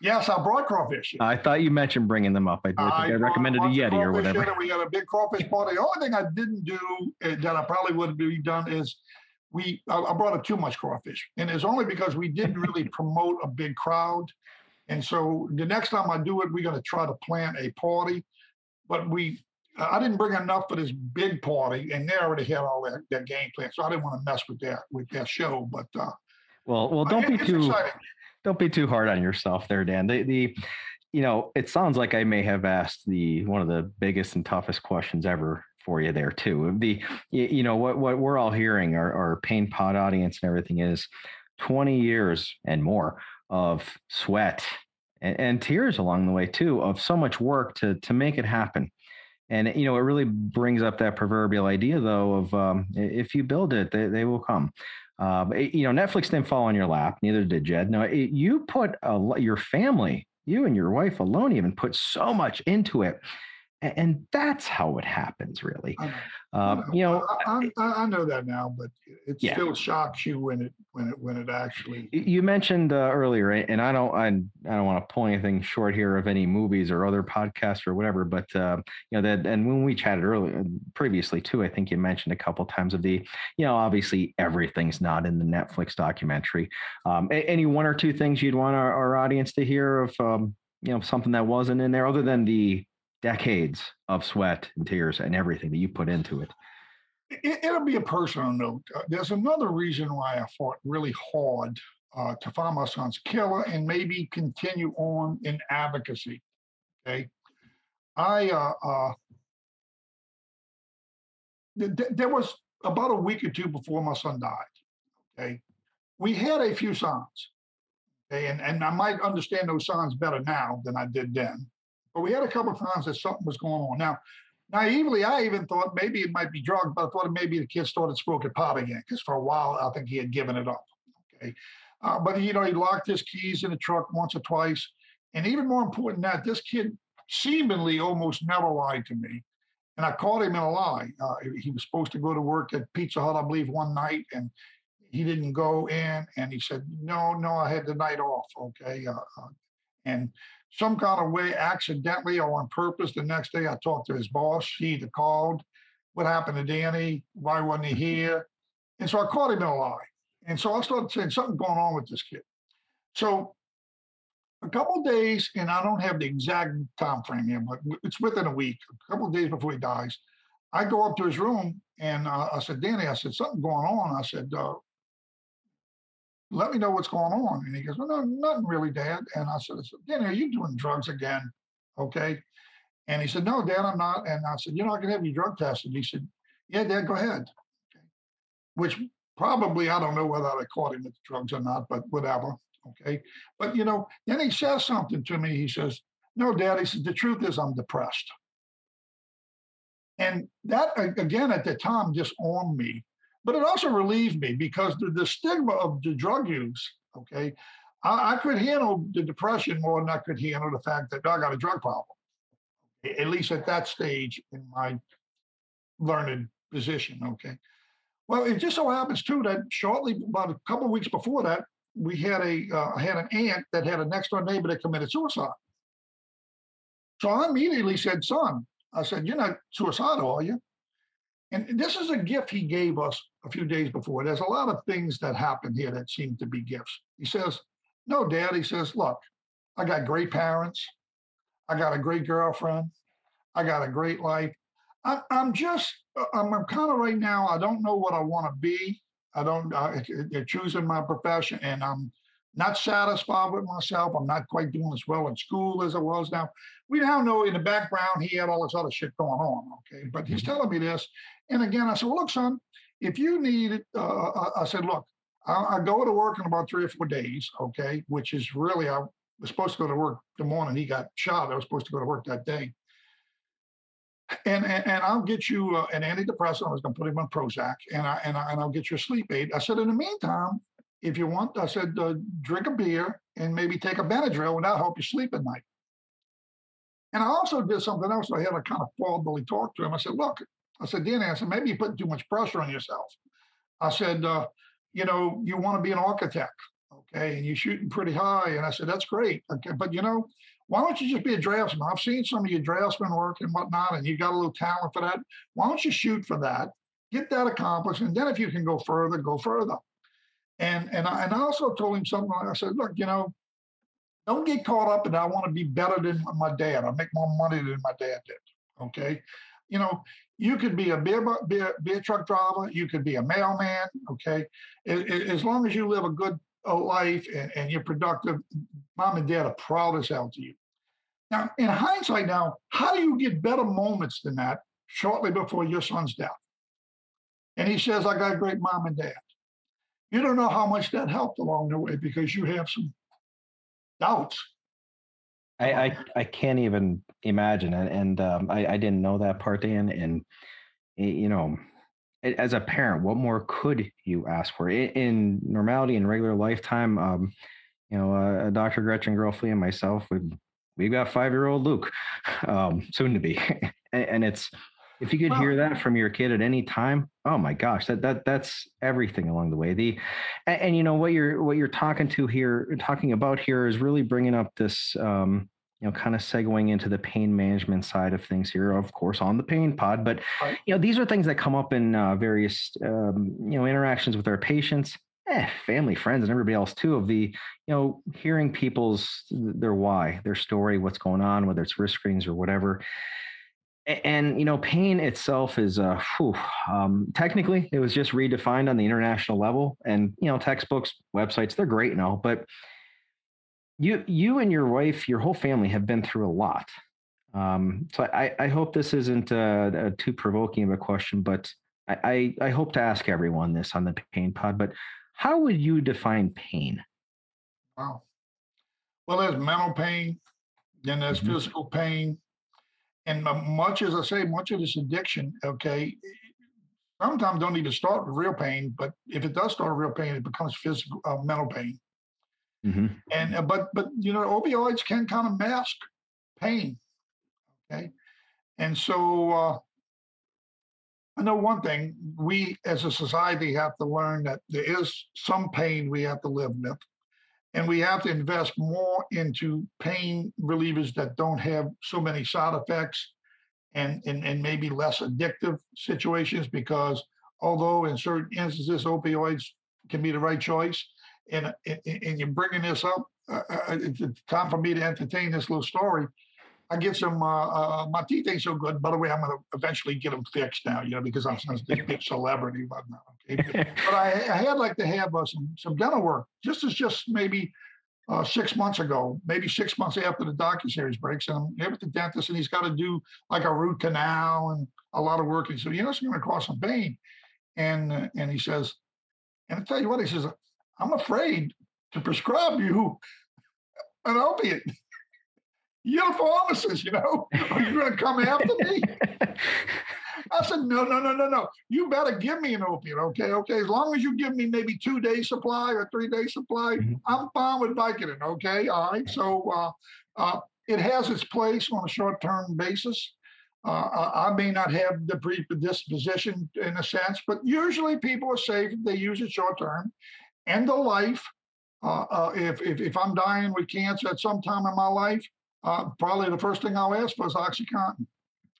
Yes, I brought crawfish. I thought you mentioned bringing them up. I. I I recommended a Yeti or in whatever. We got a big crawfish party. The only thing I didn't do uh, that I probably would have done is we I, I brought up too much crawfish, and it's only because we didn't really promote a big crowd. And so the next time I do it, we're going to try to plan a party, but we. I didn't bring enough for this big party, and they already had all their, their game plan, so I didn't want to mess with that with that show. But uh, Well, well, don't it- be too exciting. don't be too hard on yourself there, Dan. The the you know, it sounds like I may have asked the one of the biggest and toughest questions ever for you there too. The you, know what what we're all hearing our, our pain pod audience and everything is 20 years and more of sweat and, and tears along the way too of so much work to to make it happen. And you know, it really brings up that proverbial idea though of um, if you build it, they, they will come. Uh, you know, Netflix didn't fall on your lap. Neither did Jed. No, it, you put a, your family, you and your wife alone, even put so much into it, and, that's how it happens, really. Know. Uh, you know, I, I, I know that now, but it Yeah. still shocks you when it when it when it actually. You mentioned uh, earlier, and I don't, I, I don't want to pull anything short here of any movies or other podcasts or whatever, but uh, you know that, and when we chatted earlier, previously too, I think you mentioned a couple times of the, you know, obviously everything's not in the Netflix documentary. Um, any one or two things you'd want our, our audience to hear of, um, you know, something that wasn't in there, other than the decades of sweat and tears and everything that you put into it. It, it'll be a personal note. Uh, there's another reason why I fought really hard uh, to find my son's killer and maybe continue on in advocacy. Okay, I uh, uh, th- th- there was about a week or two before my son died. Okay, we had a few signs. Okay, and, and I might understand those signs better now than I did then. But we had a couple of signs that something was going on. Now, naively, I even thought maybe it might be drugs, but I thought maybe the kid started smoking pot again because for a while I think he had given it up. Okay, uh, but you know he locked his keys in the truck once or twice, and even more important than that, this kid seemingly almost never lied to me, and I caught him in a lie. Uh, he was supposed to go to work at Pizza Hut, I believe, one night, and he didn't go in, and he said, "No, no, I had the night off." Okay, uh, uh, and some kind of way, accidentally or on purpose, the next day I talked to his boss. He called, "What happened to Danny? Why wasn't he here?" And so I caught him in a lie. And so I started saying something going on with this kid. So a couple of days, and I don't have the exact time frame here, but it's within a week, a couple of days before he dies. I go up to his room and uh, I said, Danny, I said, something going on. I said, uh, let me know what's going on. And he goes, well, no, nothing really, Dad. And I said, I said, Danny, are you doing drugs again? Okay. And he said, No, Dad, I'm not. And I said, You know, I can have you drug tested. He said, Yeah, Dad, go ahead. Okay. Which probably, I don't know whether I caught him with drugs or not, but whatever. Okay. But, you know, then he says something to me. He says, No, Dad, he said, The truth is, I'm depressed. And that, again, at the time, disarmed me. But it also relieved me because the, the stigma of the drug use, okay, I, I, could handle the depression more than I could handle the fact that I got a drug problem, at least at that stage in my learned position, okay. Well, it just so happens too that shortly, about a couple of weeks before that, we had a uh, had an aunt that had a next door neighbor that committed suicide. So I immediately said, "Son, I said, You're not suicidal, are you? And this is a gift he gave us a few days before. There's a lot of things that happen here that seem to be gifts. He says, No, Dad. He says, Look, I got great parents. I got a great girlfriend. I got a great life. I, am just, uh, I'm, I'm kind of right now, I don't know what I want to be. I don't, I, I, choosing my profession and I'm not satisfied with myself. I'm not quite doing as well in school as I was now. We now know in the background he had all this other shit going on. Okay. But he's mm-hmm. telling me this. And again, I said, well, look, son, if you need it, uh, I said, look, I, I, go to work in about three or four days. Okay. Which is really, I was supposed to go to work the morning he got shot. I was supposed to go to work that day. And, and, and I'll get you uh, an antidepressant. I was going to put him on Prozac, and I, and I and I'll get you a sleep aid. I said, in the meantime, if you want, I said, uh, drink a beer and maybe take a Benadryl, and that'll help you sleep at night. And I also did something else. I had a kind of forwardly talk to him. I said, look, I said, Danny, I said, maybe you're putting too much pressure on yourself. I said, uh, you know, you want to be an architect, okay, and you're shooting pretty high. And I said, that's great. Okay, but you know, why don't you just be a draftsman? I've seen some of your draftsmen work and whatnot, and you got a little talent for that. Why don't you shoot for that? Get that accomplished, and then if you can go further, go further. And and I, and I also told him something. I said, look, you know, don't get caught up in I want to be better than my dad. I make more money than my dad did. Okay, you know, you could be a beer beer, beer truck driver. You could be a mailman. Okay, as long as you live a good life and, and you're productive, mom and dad are proud as hell to you. Now, in hindsight, now, how do you get better moments than that shortly before your son's death? And he says, I got a great mom and dad you don't know how much that helped along the way because you have some doubts. I I, I can't even imagine it, and um, I I didn't know that part, Dan. And you know, as a parent, what more could you ask for in, normality in regular lifetime? Um, you know, uh, Dr. Gretchen Grofley and myself, we've we've got five year old Luke, um, soon to be, and, and it's if you could well, hear that from your kid at any time, oh my gosh, that that that's everything along the way. The and, and you know what you're what you're talking to here, talking about here is really bringing up this um, you know, kind of segueing into the pain management side of things here, of course, on the pain pod. But you know, these are things that come up in uh, various um, you know interactions with our patients, eh, family, friends, and everybody else too. Of the you know, hearing people's their why, their story, what's going on, whether it's risk screens or whatever and you know pain itself is uh whew, um, technically it was just redefined on the international level. And you know textbooks websites they're great and all but you you and your wife your whole family have been through a lot. Um, so I, I hope this isn't uh, too provoking of a question but I, I, I hope to ask everyone this on the pain pod but how would you define pain? Wow. Well there's mental pain then there's mm-hmm. physical pain and much as I say, much of this addiction, okay, sometimes don't even start with real pain, but if it does start with real pain, it becomes physical, uh, mental pain. Mm-hmm. And uh, but but you know, opioids can kind of mask pain. Okay, and so uh, I know one thing: we as a society have to learn that there is some pain we have to live with, and we have to invest more into pain relievers that don't have so many side effects and, and, and maybe less addictive situations because although in certain instances opioids can be the right choice and, and, and you're bringing this up uh, uh it's time for me to entertain this little story I get some. Uh, uh, my teeth ain't so good. By the way, I'm going to eventually get them fixed now. You know, because I'm such a big celebrity. But, okay? But I, I, had like to have uh, some some dental work, just as just maybe uh, six months ago, maybe six months after the docu series breaks, and I'm here with the dentist, and he's got to do like a root canal and a lot of work. And so, you know, it's going to cause some pain. And uh, and he says, and I tell you what, he says, I'm afraid to prescribe you an opiate. You're a pharmacist, you know. Are you going to come after me? I said, no, no, no, no, no. You better give me an opiate, okay? Okay. As long as you give me maybe two days supply or three days supply, mm-hmm. I'm fine with Vicodin, okay? All right. So uh, uh, it has its place on a short term basis. Uh, I may not have the predisposition in a sense, but usually people are safe if they use it short term. End of life. Uh, uh, if, if, if I'm dying with cancer at some time in my life, uh, probably the first thing I'll ask was OxyContin.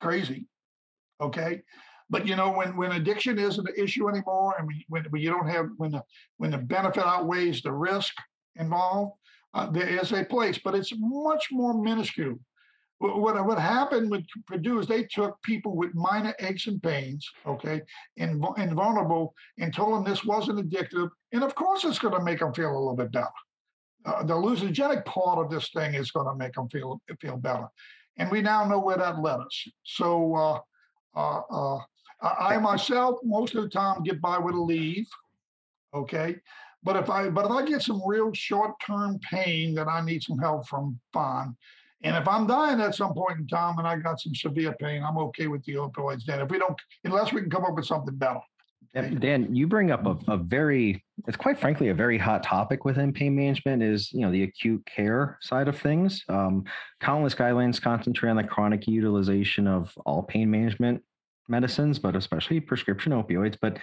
Crazy. Okay. But you know, when when addiction isn't an issue anymore, and when, when you don't have when the when the benefit outweighs the risk involved, uh, there is a place, but it's much more minuscule. What, what happened with Purdue is they took people with minor aches and pains, okay, and, vulnerable, and told them this wasn't addictive. And of course, it's going to make them feel a little bit better. Uh, the hallucinogenic part of this thing is going to make them feel feel better. And we now know where that led us. So uh, uh, uh, I myself, most of the time, get by with Aleve. Okay. But if I but if I get some real short term pain that I need some help from, fine. And if I'm dying at some point in time and I got some severe pain, I'm okay with the opioids. Then if we don't, unless we can come up with something better. Dan, you bring up a, a, very, it's quite frankly a very hot topic within pain management is, you know, the acute care side of things. Um, countless guidelines concentrate on the chronic utilization of all pain management medicines, but especially prescription opioids. But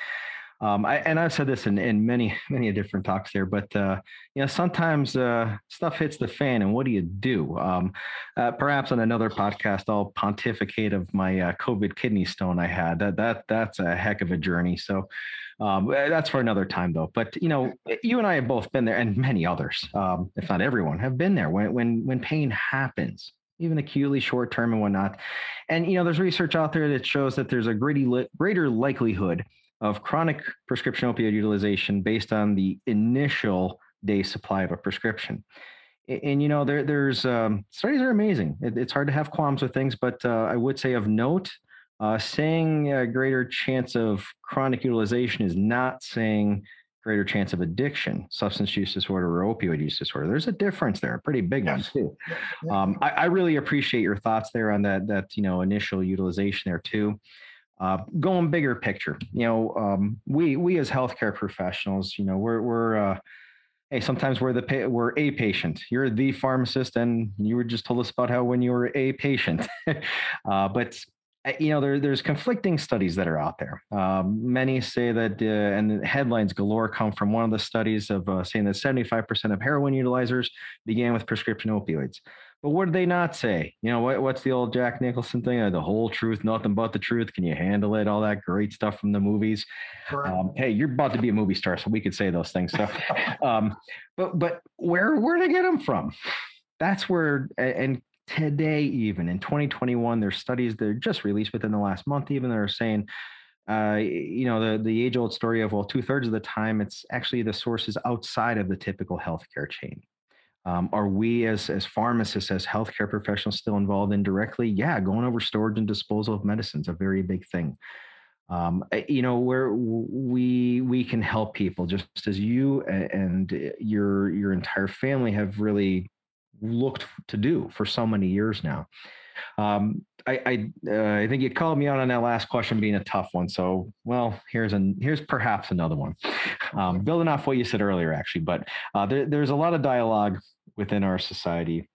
um, I, and I've said this in, in many, many different talks there, but, uh, you know, sometimes uh, stuff hits the fan and what do you do? Um, uh, perhaps on another podcast, I'll pontificate of my uh, COVID kidney stone I had. That, that, that's a heck of a journey. So um, eh, that's for another time though. But, you know, you and I have both been there and many others, um, if not everyone have been there when, when, when pain happens even acutely short term and whatnot. And you know, there's research out there that shows that there's a greater likelihood of chronic prescription opioid utilization based on the initial day supply of a prescription. And, and you know, there, there's um, studies are amazing. It, it's hard to have qualms with things, but uh, I would say of note, uh, saying a greater chance of chronic utilization is not saying greater chance of addiction, substance use disorder, or opioid use disorder. There's a difference there, a pretty big one too. Um, I, I, really appreciate your thoughts there on that. That you know initial utilization there too. Uh, going bigger picture, you know, um, we we as healthcare professionals, you know, we're we're uh, hey, sometimes we're the pa- we're a patient. You're the pharmacist, and you were just told us about how when you were a patient. uh, but you know, there, there's conflicting studies that are out there. Um, many say that, uh, and the headlines galore come from one of the studies of uh, saying that 75% of heroin utilizers began with prescription opioids. But what did they not say? You know, what, what's the old Jack Nicholson thing? Uh, the whole truth, nothing but the truth. Can you handle it? All that great stuff from the movies. Um, hey, you're about to be a movie star, so we could say those things. So, um, but but where where do they get them from? That's where and today even. In 2021 there's studies that are just released within the last month even that are saying uh, you know the the age old story of well two thirds of the time it's actually the sources outside of the typical healthcare chain. Um, are we as as pharmacists as healthcare professionals still involved indirectly? Yeah going over storage and disposal of medicines a very big thing. Um, eh, you know where we we can help people just as you and your your entire family have really looked to do for so many years now. Um, I I, uh, I think you called me out on that last question being a tough one. So well, here's an here's perhaps another one, um, building off what you said earlier, actually. But uh, there, there's a lot of dialogue within our society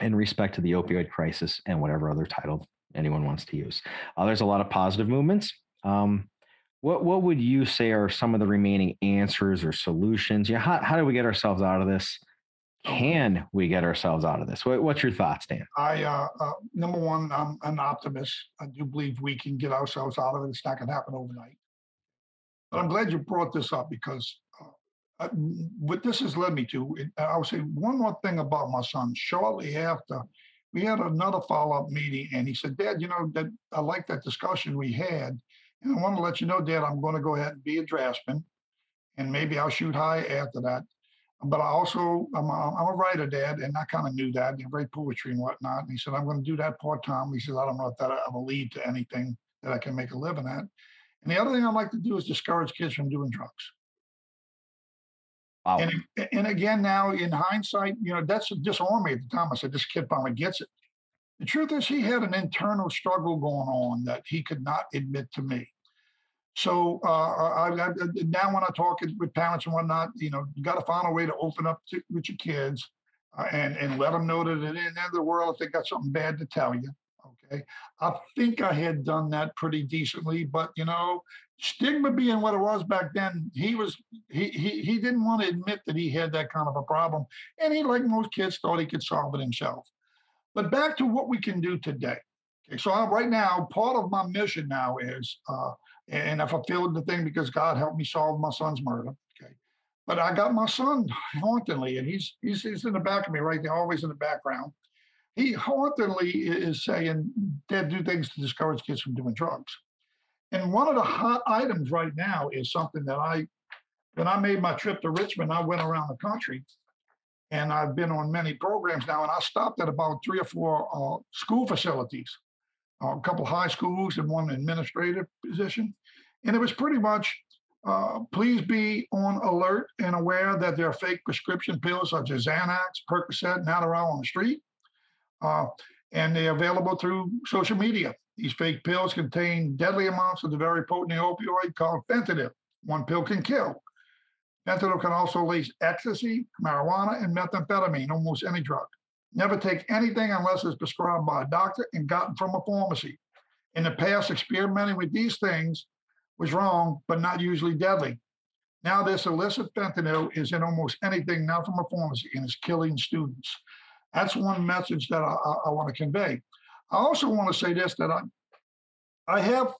in respect to the opioid crisis and whatever other title anyone wants to use. Uh, there's a lot of positive movements. Um, what what would you say are some of the remaining answers or solutions? Yeah, how, how do we get ourselves out of this? Can we get ourselves out of this? What, what's your thoughts, Dan? I uh, uh, number one, I'm an optimist. I do believe we can get ourselves out of it. It's not going to happen overnight. But I'm glad you brought this up because uh, what this has led me to, it, I would say one more thing about my son. Shortly after, we had another follow-up meeting, and he said, "Dad, you know that I like that discussion we had, and I want to let you know, Dad, I'm going to go ahead and be a draftsman, and maybe I'll shoot high after that." But I also I'm a, I'm a writer, Dad, and I kind of knew that. I write poetry and whatnot. And he said, I'm going to do that part time. He says, I don't know if that will lead to anything that I can make a living at. And the other thing I like to do is discourage kids from doing drugs. Wow. And and again, now in hindsight, you know, that's disarmed me at the time. I said, this kid finally gets it. The truth is, he had an internal struggle going on that he could not admit to me. So uh, I, I, now, when I talk with parents and whatnot, you know, you got to find a way to open up to, with your kids uh, and and let them know that at the end of the world, if they got something bad to tell you. Okay, I think I had done that pretty decently, but you know, stigma being what it was back then, he was he he he didn't want to admit that he had that kind of a problem, and he, like most kids, thought he could solve it himself. But back to what we can do today. Okay, so I, right now, part of my mission now is. Uh, and I fulfilled the thing because God helped me solve my son's murder. Okay. But I got my son hauntingly, and he's he's he's in the back of me right there, always in the background. He hauntingly is saying, Dad, do things to discourage kids from doing drugs. And one of the hot items right now is something that I, when I made my trip to Richmond, I went around the country and I've been on many programs now, and I stopped at about three or four uh, school facilities a couple high schools and one administrative position. And it was pretty much uh, please be on alert and aware that there are fake prescription pills such as Xanax, Percocet, and Adderall on the street. Uh, and they're available through social media. These fake pills contain deadly amounts of the very potent opioid called fentanyl. One pill can kill. Fentanyl can also lace ecstasy, marijuana, and methamphetamine, almost any drug. Never take anything unless it's prescribed by a doctor and gotten from a pharmacy. In the past, experimenting with these things was wrong, but not usually deadly. Now, this illicit fentanyl is in almost anything not from a pharmacy and is killing students. That's one message that I, I, I want to convey. I also want to say this that I, I have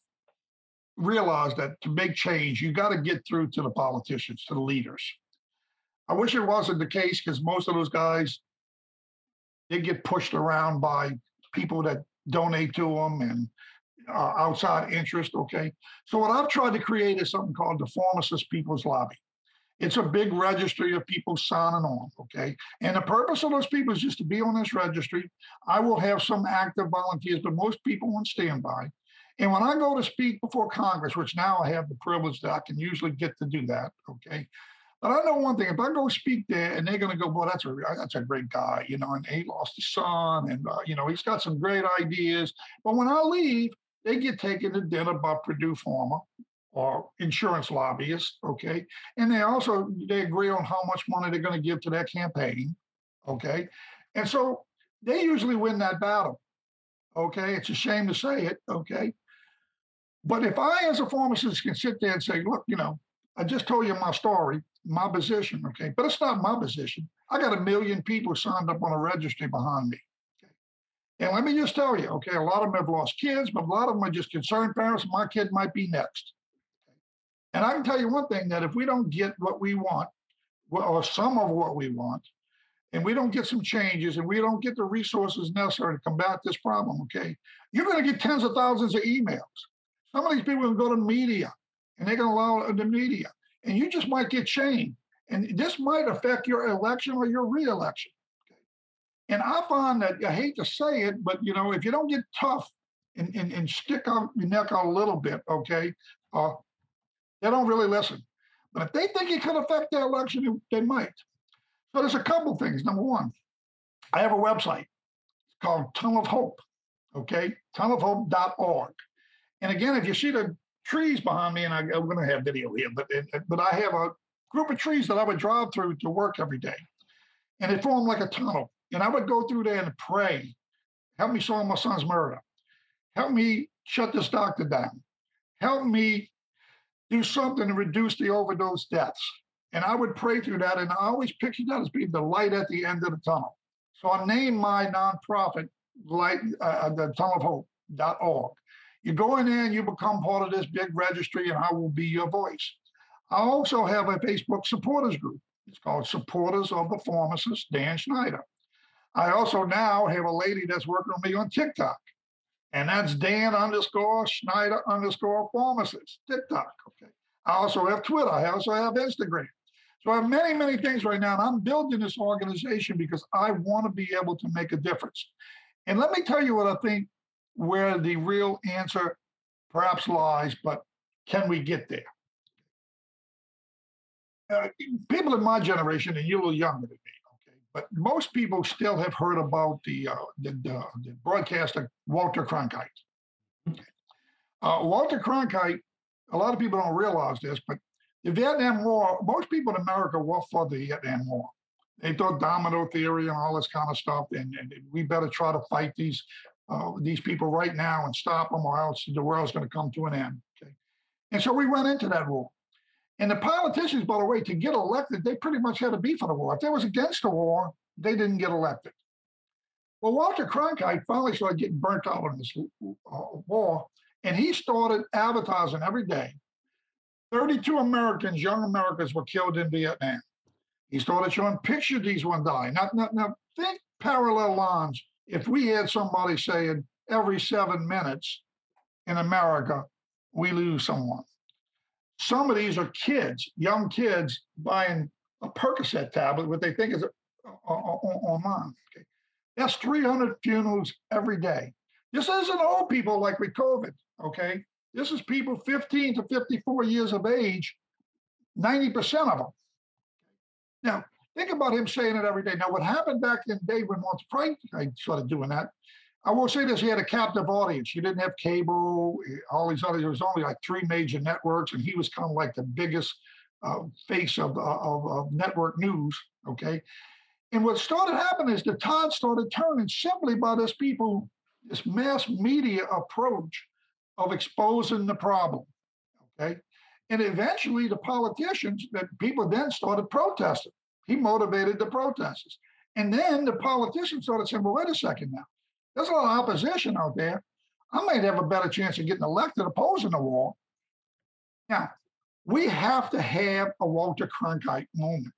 realized that to make change, you got to get through to the politicians, to the leaders. I wish it wasn't the case because most of those guys they get pushed around by people that donate to them and uh, outside interest. Okay. So, what I've tried to create is something called the Pharmacist People's Lobby. It's a big registry of people signing on. Okay. And the purpose of those people is just to be on this registry. I will have some active volunteers, but most people on standby. And when I go to speak before Congress, which now I have the privilege that I can usually get to do that, okay, but I know one thing: if I go speak there, and they're going to go, "Well, that's a that's a great guy," you know, and he lost his son, and uh, you know, he's got some great ideas. But when I leave, they get taken to dinner by Purdue Pharma or insurance lobbyists, okay, and they also they agree on how much money they're going to give to that campaign, okay, and so they usually win that battle. Okay, it's a shame to say it, okay. But if I, as a pharmacist, can sit there and say, look, you know, I just told you my story my position, okay? But it's not my position. I got a million people signed up on a registry behind me. Okay? And let me just tell you, okay, a lot of them have lost kids, but a lot of them are just concerned parents. My kid might be next. And I can tell you one thing that if we don't get what we want, or some of what we want, and we don't get some changes and we don't get the resources necessary to combat this problem, okay, you're going to get tens of thousands of emails. Some of these people will go to media and they're going to allow the media and you just might get shamed. And this might affect your election or your reelection. And I find that I hate to say it, but you know, if you don't get tough and, and, and stick out your neck out a little bit, okay, uh, they don't really listen. But if they think it could affect their election, they might. So there's a couple things. Number one, I have a website it's called Tunnel of Hope, okay, tunnelofhope.org. And again, if you see the trees behind me, and I, am going to have video here, but but I have a group of trees that I would drive through to work every day, and it formed like a tunnel. And I would go through there and pray, help me solve my son's murder, help me shut this doctor down, help me do something to reduce the overdose deaths. And I would pray through that, and I always picture that as being the light at the end of the tunnel. So I named my nonprofit light, uh, the tunnel of hope.org. You go in you become part of this big registry, and I will be your voice. I also have a Facebook supporters group. It's called Supporters of the Pharmacist, Dan Schneider. I also now have a lady that's working with me on TikTok, and that's Dan underscore Schneider underscore pharmacist, TikTok. Okay. I also have Twitter. I also have Instagram. So I have many, many things right now, and I'm building this organization because I want to be able to make a difference. And let me tell you what I think where the real answer perhaps lies, but can we get there? Uh, people in my generation, and you're a little younger than me, okay, but most people still have heard about the uh, the, the, the, broadcaster Walter Cronkite. Uh, Walter Cronkite, a lot of people don't realize this, but the Vietnam War, most people in America were for the Vietnam War. They thought domino theory and all this kind of stuff, and, and we better try to fight these uh, these people right now and stop them, or else the world's going to come to an end. Okay, and so we went into that war. And the politicians, by the way, to get elected, they pretty much had to be for the war. If they was against the war, they didn't get elected. Well, Walter Cronkite finally started getting burnt out on this uh, war, and he started advertising every day. 32 Americans, young Americans, were killed in Vietnam. He started showing pictures of these one die. Now, now, now, think parallel lines. If we had somebody saying every seven minutes in America, we lose someone. Some of these are kids, young kids, buying a Percocet tablet, what they think is uh, uh, uh, online. Okay. That's 300 funerals every day. This isn't old people like with COVID, okay? This is people 15 to 54 years of age, 90% of them. Now, think about him saying it every day. Now, what happened back in the day when Frank I started doing that, I will say this: he had a captive audience. You didn't have cable, all these other. There was only like three major networks, and he was kind of like the biggest uh, face of, uh, of, of network news. Okay, and what started happening is the tide started turning simply by this people, this mass media approach of exposing the problem. Okay, and eventually the politicians that people then started protesting. He motivated the protesters, and then the politicians started saying, "Well, wait a second now." There's a lot of opposition out there. I might have a better chance of getting elected opposing the war. Now, we have to have a Walter Cronkite moment.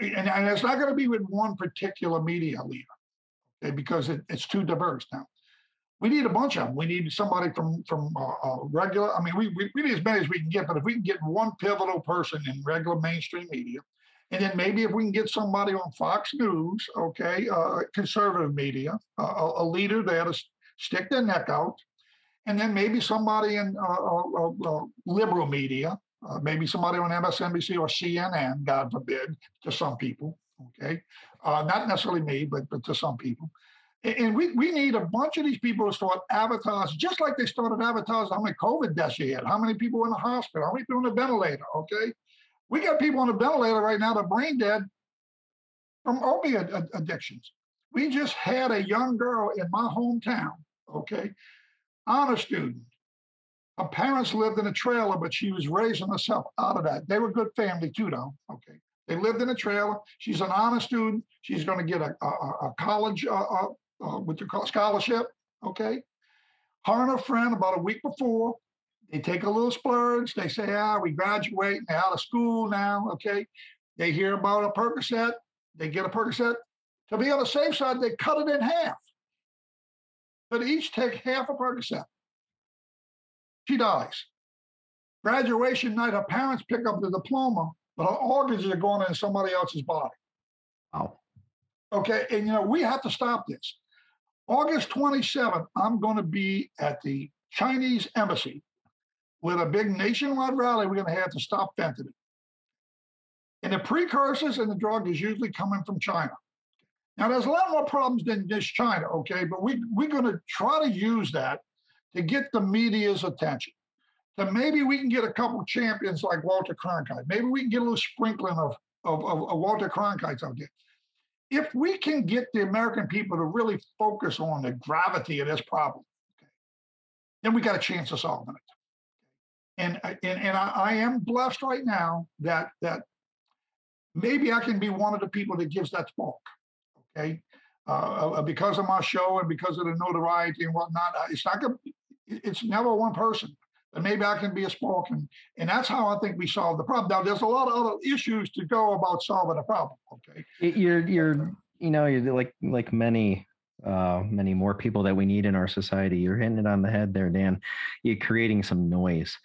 And, and it's not going to be with one particular media leader okay, because it, it's too diverse now. We need a bunch of them. We need somebody from from uh, uh, regular. I mean, we, we, we need as many as we can get, but if we can get one pivotal person in regular mainstream media, and then maybe if we can get somebody on Fox News, okay, uh, conservative media, uh, a leader there to stick their neck out, and then maybe somebody in uh, uh, uh liberal media, uh, maybe somebody on MSNBC or CNN, God forbid, to some people, okay, not necessarily me, but but to some people. And we, we need a bunch of these people to start avatars, just like they started avatars, how many COVID deaths you had, how many people in the hospital, how many people on the ventilator, okay? We got people on a ventilator right now that are brain dead from opiate addictions. We just had a young girl in my hometown, okay, honor student. Her parents lived in a trailer, but she was raising herself out of that. They were good family too, though. Okay, they lived in a trailer. She's an honor student. She's going to get a, a, a college uh, uh, uh, with the scholarship. Okay, her and her friend about a week before they take a little splurge. They say, ah, we graduate, they're out of school now. Okay. They hear about a Percocet. They get a Percocet. To be on the safe side, they cut it in half. But each take half a Percocet. She dies. Graduation night, her parents pick up the diploma, but her organs are going in somebody else's body. Wow. Okay. And, you know, we have to stop this. August 27th, I'm going to be at the Chinese embassy with a big nationwide rally we're going to have to stop fentanyl. And the precursors and the drug is usually coming from China. Now, there's a lot more problems than just China, okay? But we, we're going to try to use that to get the media's attention. So maybe we can get a couple champions like Walter Cronkite. Maybe we can get a little sprinkling of, of, of, of Walter Cronkites out there. If we can get the American people to really focus on the gravity of this problem, okay, then we got a chance of solving it and and, and I, I, am blessed right now that that maybe I can be one of the people that gives that spark. Okay, uh, uh because of my show and because of the notoriety and whatnot, it's not gonna. It's never one person, but maybe I can be a spark, and, and that's how I think we solve the problem. Now, there's a lot of other issues to go about solving the problem. Okay, you're you're you know you're like like many uh, many more people that we need in our society. You're hitting it on the head there, Dan. You're creating some noise.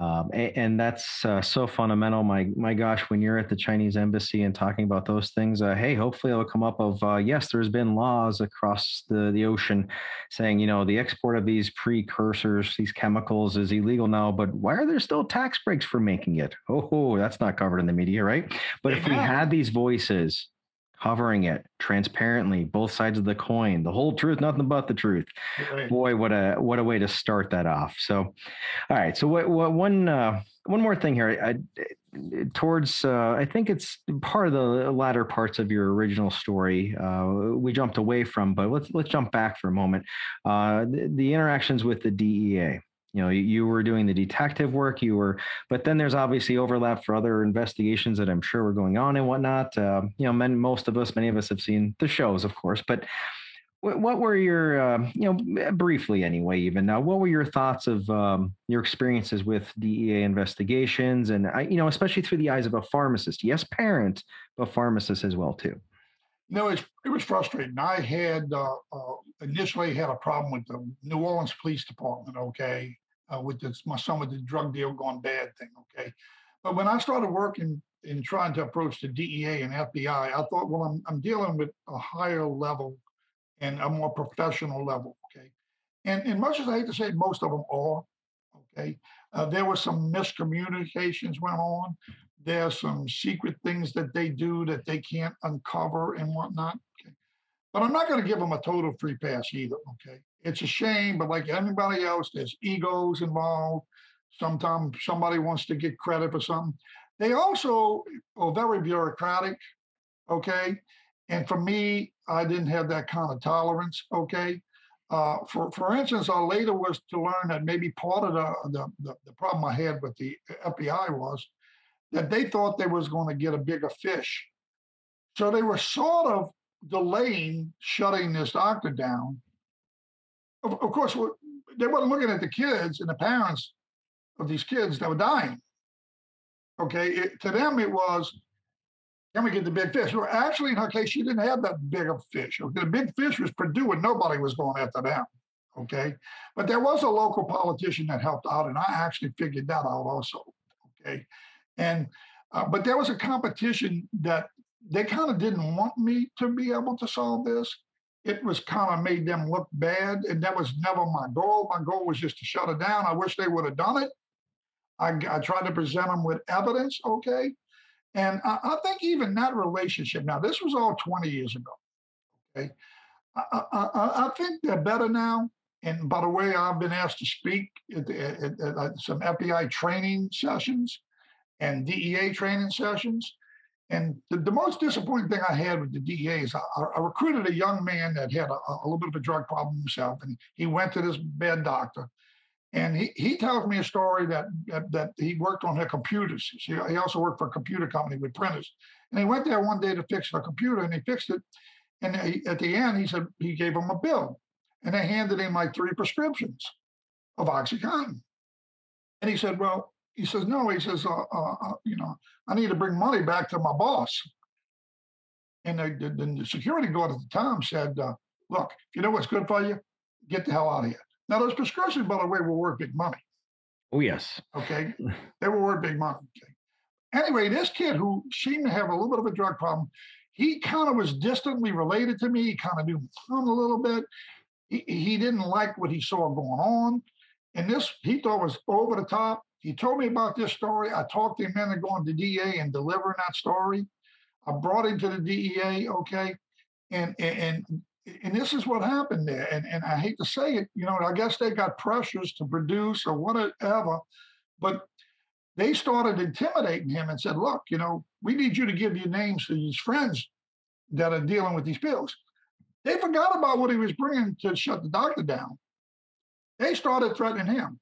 Um, and, and, that's uh, so fundamental. My my gosh, when you're at the Chinese embassy and talking about those things, uh, hey, hopefully it'll come up of uh, yes, there's been laws across the the ocean saying you know the export of these precursors, these chemicals, is illegal now. But why are there still tax breaks for making it? Oh, that's not covered in the media, right? But if we had these voices covering it transparently, both sides of the coin, the whole truth, nothing but the truth. Right. Boy, what a what a way to start that off. So, all right. So, what, what one uh, one more thing here. I, towards uh, I think it's part of the latter parts of your original story. Uh, we jumped away from, but let's let's jump back for a moment. Uh, the, the interactions with the DEA you know you were doing the detective work you were but then there's obviously overlap for other investigations that i'm sure were going on and whatnot uh, you know men, most of us many of us have seen the shows of course but what, were your uh, you know briefly anyway even now what were your thoughts of um, your experiences with dea investigations and I, you know especially through the eyes of a pharmacist yes parent but pharmacist as well too no, it was frustrating. I had uh, uh, initially had a problem with the New Orleans Police Department. Okay, uh, with this, my son with the drug deal gone bad thing. Okay, but when I started working in trying to approach the DEA and FBI, I thought, well, I'm I'm dealing with a higher level and a more professional level. Okay, and and much as I hate to say most of them are. Okay, uh, there were some miscommunications went on there's some secret things that they do that they can't uncover and whatnot. Okay. But I'm not going to give them a total free pass either. Okay. It's a shame, but like anybody else, there's egos involved. Sometimes somebody wants to get credit for something. They also are very bureaucratic. Okay. And for me, I didn't have that kind of tolerance. Okay. Uh, for for instance, I later was to learn that maybe part of the, the, the, the problem I had with the FBI was that they thought they was going to get a bigger fish. So they were sort of delaying shutting this doctor down. Of, of course, they weren't looking at the kids and the parents of these kids that were dying. Okay, it, to them it was, can we get the big fish? Well, actually, in her case, she didn't have that big of fish. Okay, the big fish was Purdue, and nobody was going after them. Okay, but there was a local politician that helped out, and I actually figured that out also. Okay, and uh, but there was a competition that they kind of didn't want me to be able to solve this. It was kind of made them look bad, and that was never my goal. My goal was just to shut it down. I wish they would have done it. I, I tried to present them with evidence, okay? And I, I, think even that relationship, now this was all 20 years ago, okay? I, I, I think they're better now. And by the way, I've been asked to speak at, at, at some FBI training sessions and DEA training sessions. And the, the most disappointing thing I had with the DEA is I, I recruited a young man that had a, a, little bit of a drug problem himself, and he went to this bad doctor. And he, he tells me a story that, that, that he worked on their computers. He, he also worked for a computer company with printers. And he went there one day to fix a computer, and he fixed it. And he, at the end, he said he gave him a bill, and they handed him like three prescriptions of OxyContin. And he said, "Well, he says, no, he says, uh, uh, uh, you know, I need to bring money back to my boss. And the, the, the security guard at the time said, uh, look, if you know what's good for you, get the hell out of here. Now, those prescriptions, by the way, were worth big money. Oh, yes. Okay. they were worth big money. Okay. Anyway, this kid who seemed to have a little bit of a drug problem, he kind of was distantly related to me. He kind of knew him a little bit. He, he didn't like what he saw going on. And this he thought was over the top. He told me about this story. I talked to him into going to DEA and delivering that story. I brought him to the DEA, okay, and and and this is what happened there. And and I hate to say it, you know, I guess they got pressures to produce or whatever, but they started intimidating him and said, "Look, you know, we need you to give your names to these friends that are dealing with these pills." They forgot about what he was bringing to shut the doctor down. They started threatening him.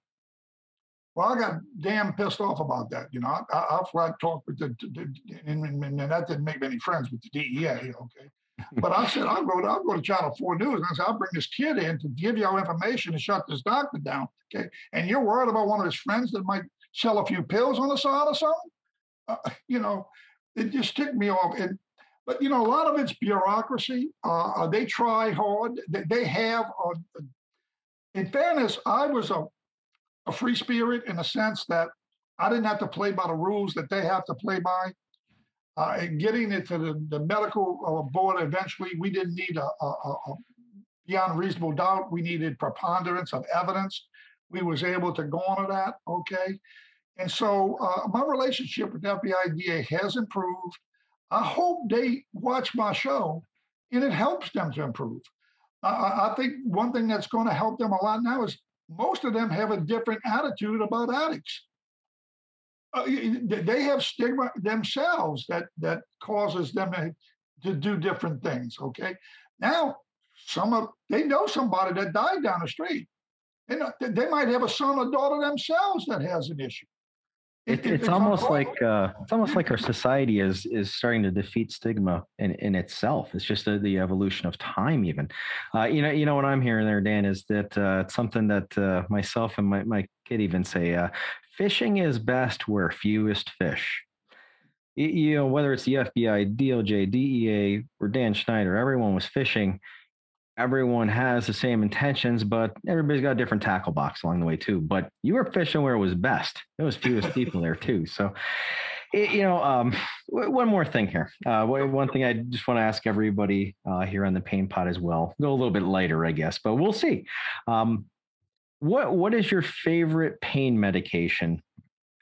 Well, I got damn pissed off about that. You know, I, I, I flat talked with the, the, and, and, that didn't make many friends with the DEA. Okay. But I said, I'll go, to, I'll go to Channel 4 News. And I said, I'll bring this kid in to give you all information to shut this doctor down. Okay. And you're worried about one of his friends that might sell a few pills on the side or something? Uh, you know, it just ticked me off. And, but, you know, a lot of it's bureaucracy. Uh, uh they try hard. They, they have, uh, in fairness, I was a a free spirit in the sense that I didn't have to play by the rules that they have to play by. Uh, and getting it to the, the medical uh, board eventually, we didn't need a, a, a, beyond reasonable doubt. We needed preponderance of evidence. We was able to go on to that. Okay. And so uh, my relationship with FBI DA has improved. I hope they watch my show and it helps them to improve. I, I think one thing that's going to help them a lot now is most of them have a different attitude about addicts. Uh, they have stigma themselves that that causes them to, to do different things. Okay, now some of they know somebody that died down the street. They, know, they might have a son or daughter themselves that has an issue. It, it, it's almost like uh, it's almost like our society is is starting to defeat stigma in, in itself. It's just a, the evolution of time, even. Uh, you know, you know what I'm hearing there, Dan, is that uh, it's something that uh, myself and my, my kid even say: uh, fishing is best where fewest fish. You, you know, whether it's the FBI, DOJ, DEA, or Dan Schneider, everyone was fishing everyone has the same intentions, but everybody's got a different tackle box along the way too. But you were fishing where it was best. There was fewest people there too. So, it, you know, um, one more thing here. Uh, one thing I just want to ask everybody uh, here on the Pain Pod as well. Go a little bit lighter, I guess, but we'll see. Um, what what is your favorite pain medication,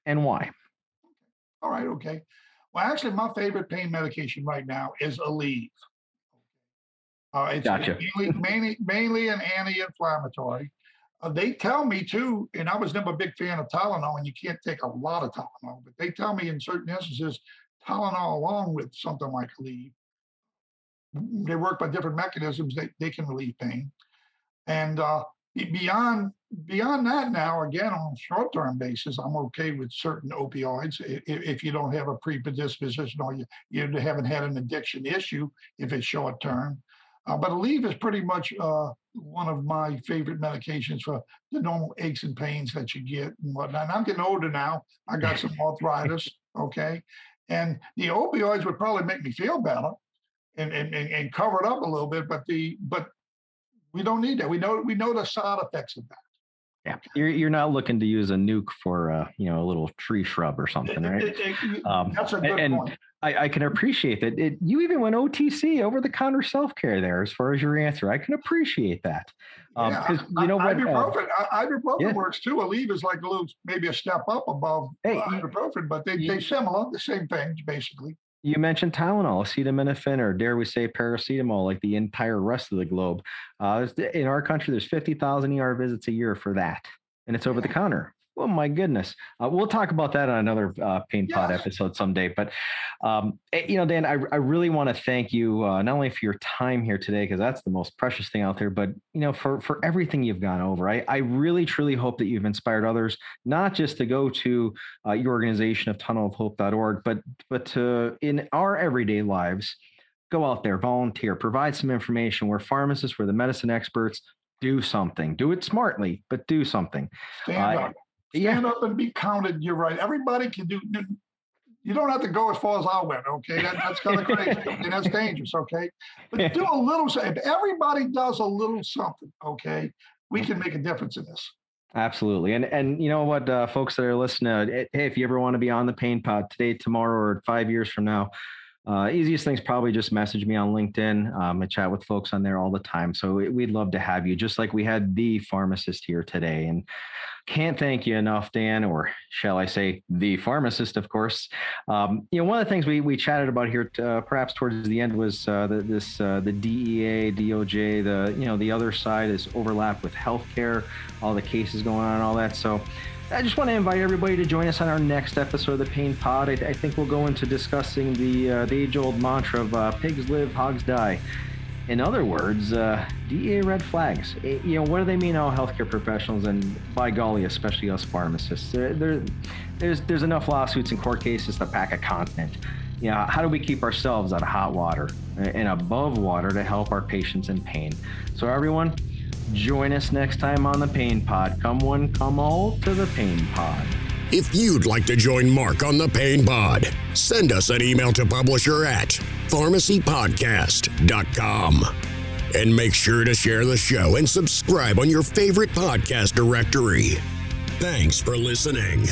and why? All right. Okay. Well, actually, my favorite pain medication right now is Aleve. Uh, it's, gotcha. mainly, mainly, mainly an anti-inflammatory. Uh, they tell me too, and I was never a big fan of Tylenol, and you can't take a lot of Tylenol, but they tell me in certain instances, Tylenol along with something like Aleve, they work by different mechanisms. They, they can relieve pain. And uh, beyond beyond that, now again on a short-term basis, I'm okay with certain opioids if, if you don't have a predisposition or you, you haven't had an addiction issue. If it's short-term, uh, but Aleve is pretty much uh, one of my favorite medications for the normal aches and pains that you get and whatnot. And I'm getting older now. I got some arthritis, okay? And the opioids would probably make me feel better and, and, and cover it up a little bit, but the but we don't need that. We know we know the side effects of that. Yeah, you're you're not looking to use a nuke for uh, you know a little tree shrub or something, right? It, it, um, that's a good and, point. I, I, can appreciate that. It, you even went OTC over the counter self care there, as far as your answer. I can appreciate that. Um, yeah, you know what? Ibuprofen, uh, ibuprofen yeah. works too. Aleve is like a little, maybe a step up above hey, ibuprofen, but they they similar, the same things basically. You mentioned Tylenol, acetaminophen, or dare we say paracetamol, like the entire rest of the globe. Uh, in our country, there's 50,000 ER visits a year for that and it's over the counter. Oh my goodness. Uh, we'll talk about that on another uh, Pain Pod yes. episode someday. But, um, eh, you know, Dan, I, I really want to thank you uh, not only for your time here today, because that's the most precious thing out there, but, you know, for, for everything you've gone over. I, I really, truly hope that you've inspired others, not just to go to uh, your organization of tunnelofhope.org, but, but to, in our everyday lives, go out there, volunteer, provide some information. We're pharmacists, we're the medicine experts do something. Do it smartly, but do something. Stand up. Stand yeah. up and be counted. You're right. Everybody can do. You don't have to go as far as I went. Okay, that, that's kind of crazy. and that's dangerous. Okay, but do a little. If everybody does a little something, okay, we can make a difference in this. Absolutely. And and you know what, uh, folks that are listening, uh, hey, if you ever want to be on the pain pod today, tomorrow, or five years from now, uh, easiest thing is probably just message me on LinkedIn. Um, I chat with folks on there all the time. So we'd love to have you, just like we had the pharmacist here today. And can't thank you enough, Dan, or shall I say, the pharmacist, of course. Um, you know, one of the things we, we chatted about here, uh, perhaps towards the end, was uh, the, this uh, the DEA, DOJ, the you know the other side is overlap with healthcare, all the cases going on, all that. So I just want to invite everybody to join us on our next episode of the Pain Pod. I, I think we'll go into discussing the, uh, the age-old mantra of uh, "pigs live, hogs die." In other words, uh, DEA red flags. It, you know, what do they mean, all healthcare professionals, and by golly, especially us pharmacists? There, there, there's there's enough lawsuits and court cases to pack a continent. You know, how do we keep ourselves out of hot water and above water to help our patients in pain? So, everyone Join us next time on the Pain Pod. Come one, come all to the Pain Pod. If you'd like to join Mark on the Pain Pod, send us an email to publisher at pharmacypodcast.com. And make sure to share the show and subscribe on your favorite podcast directory. Thanks for listening.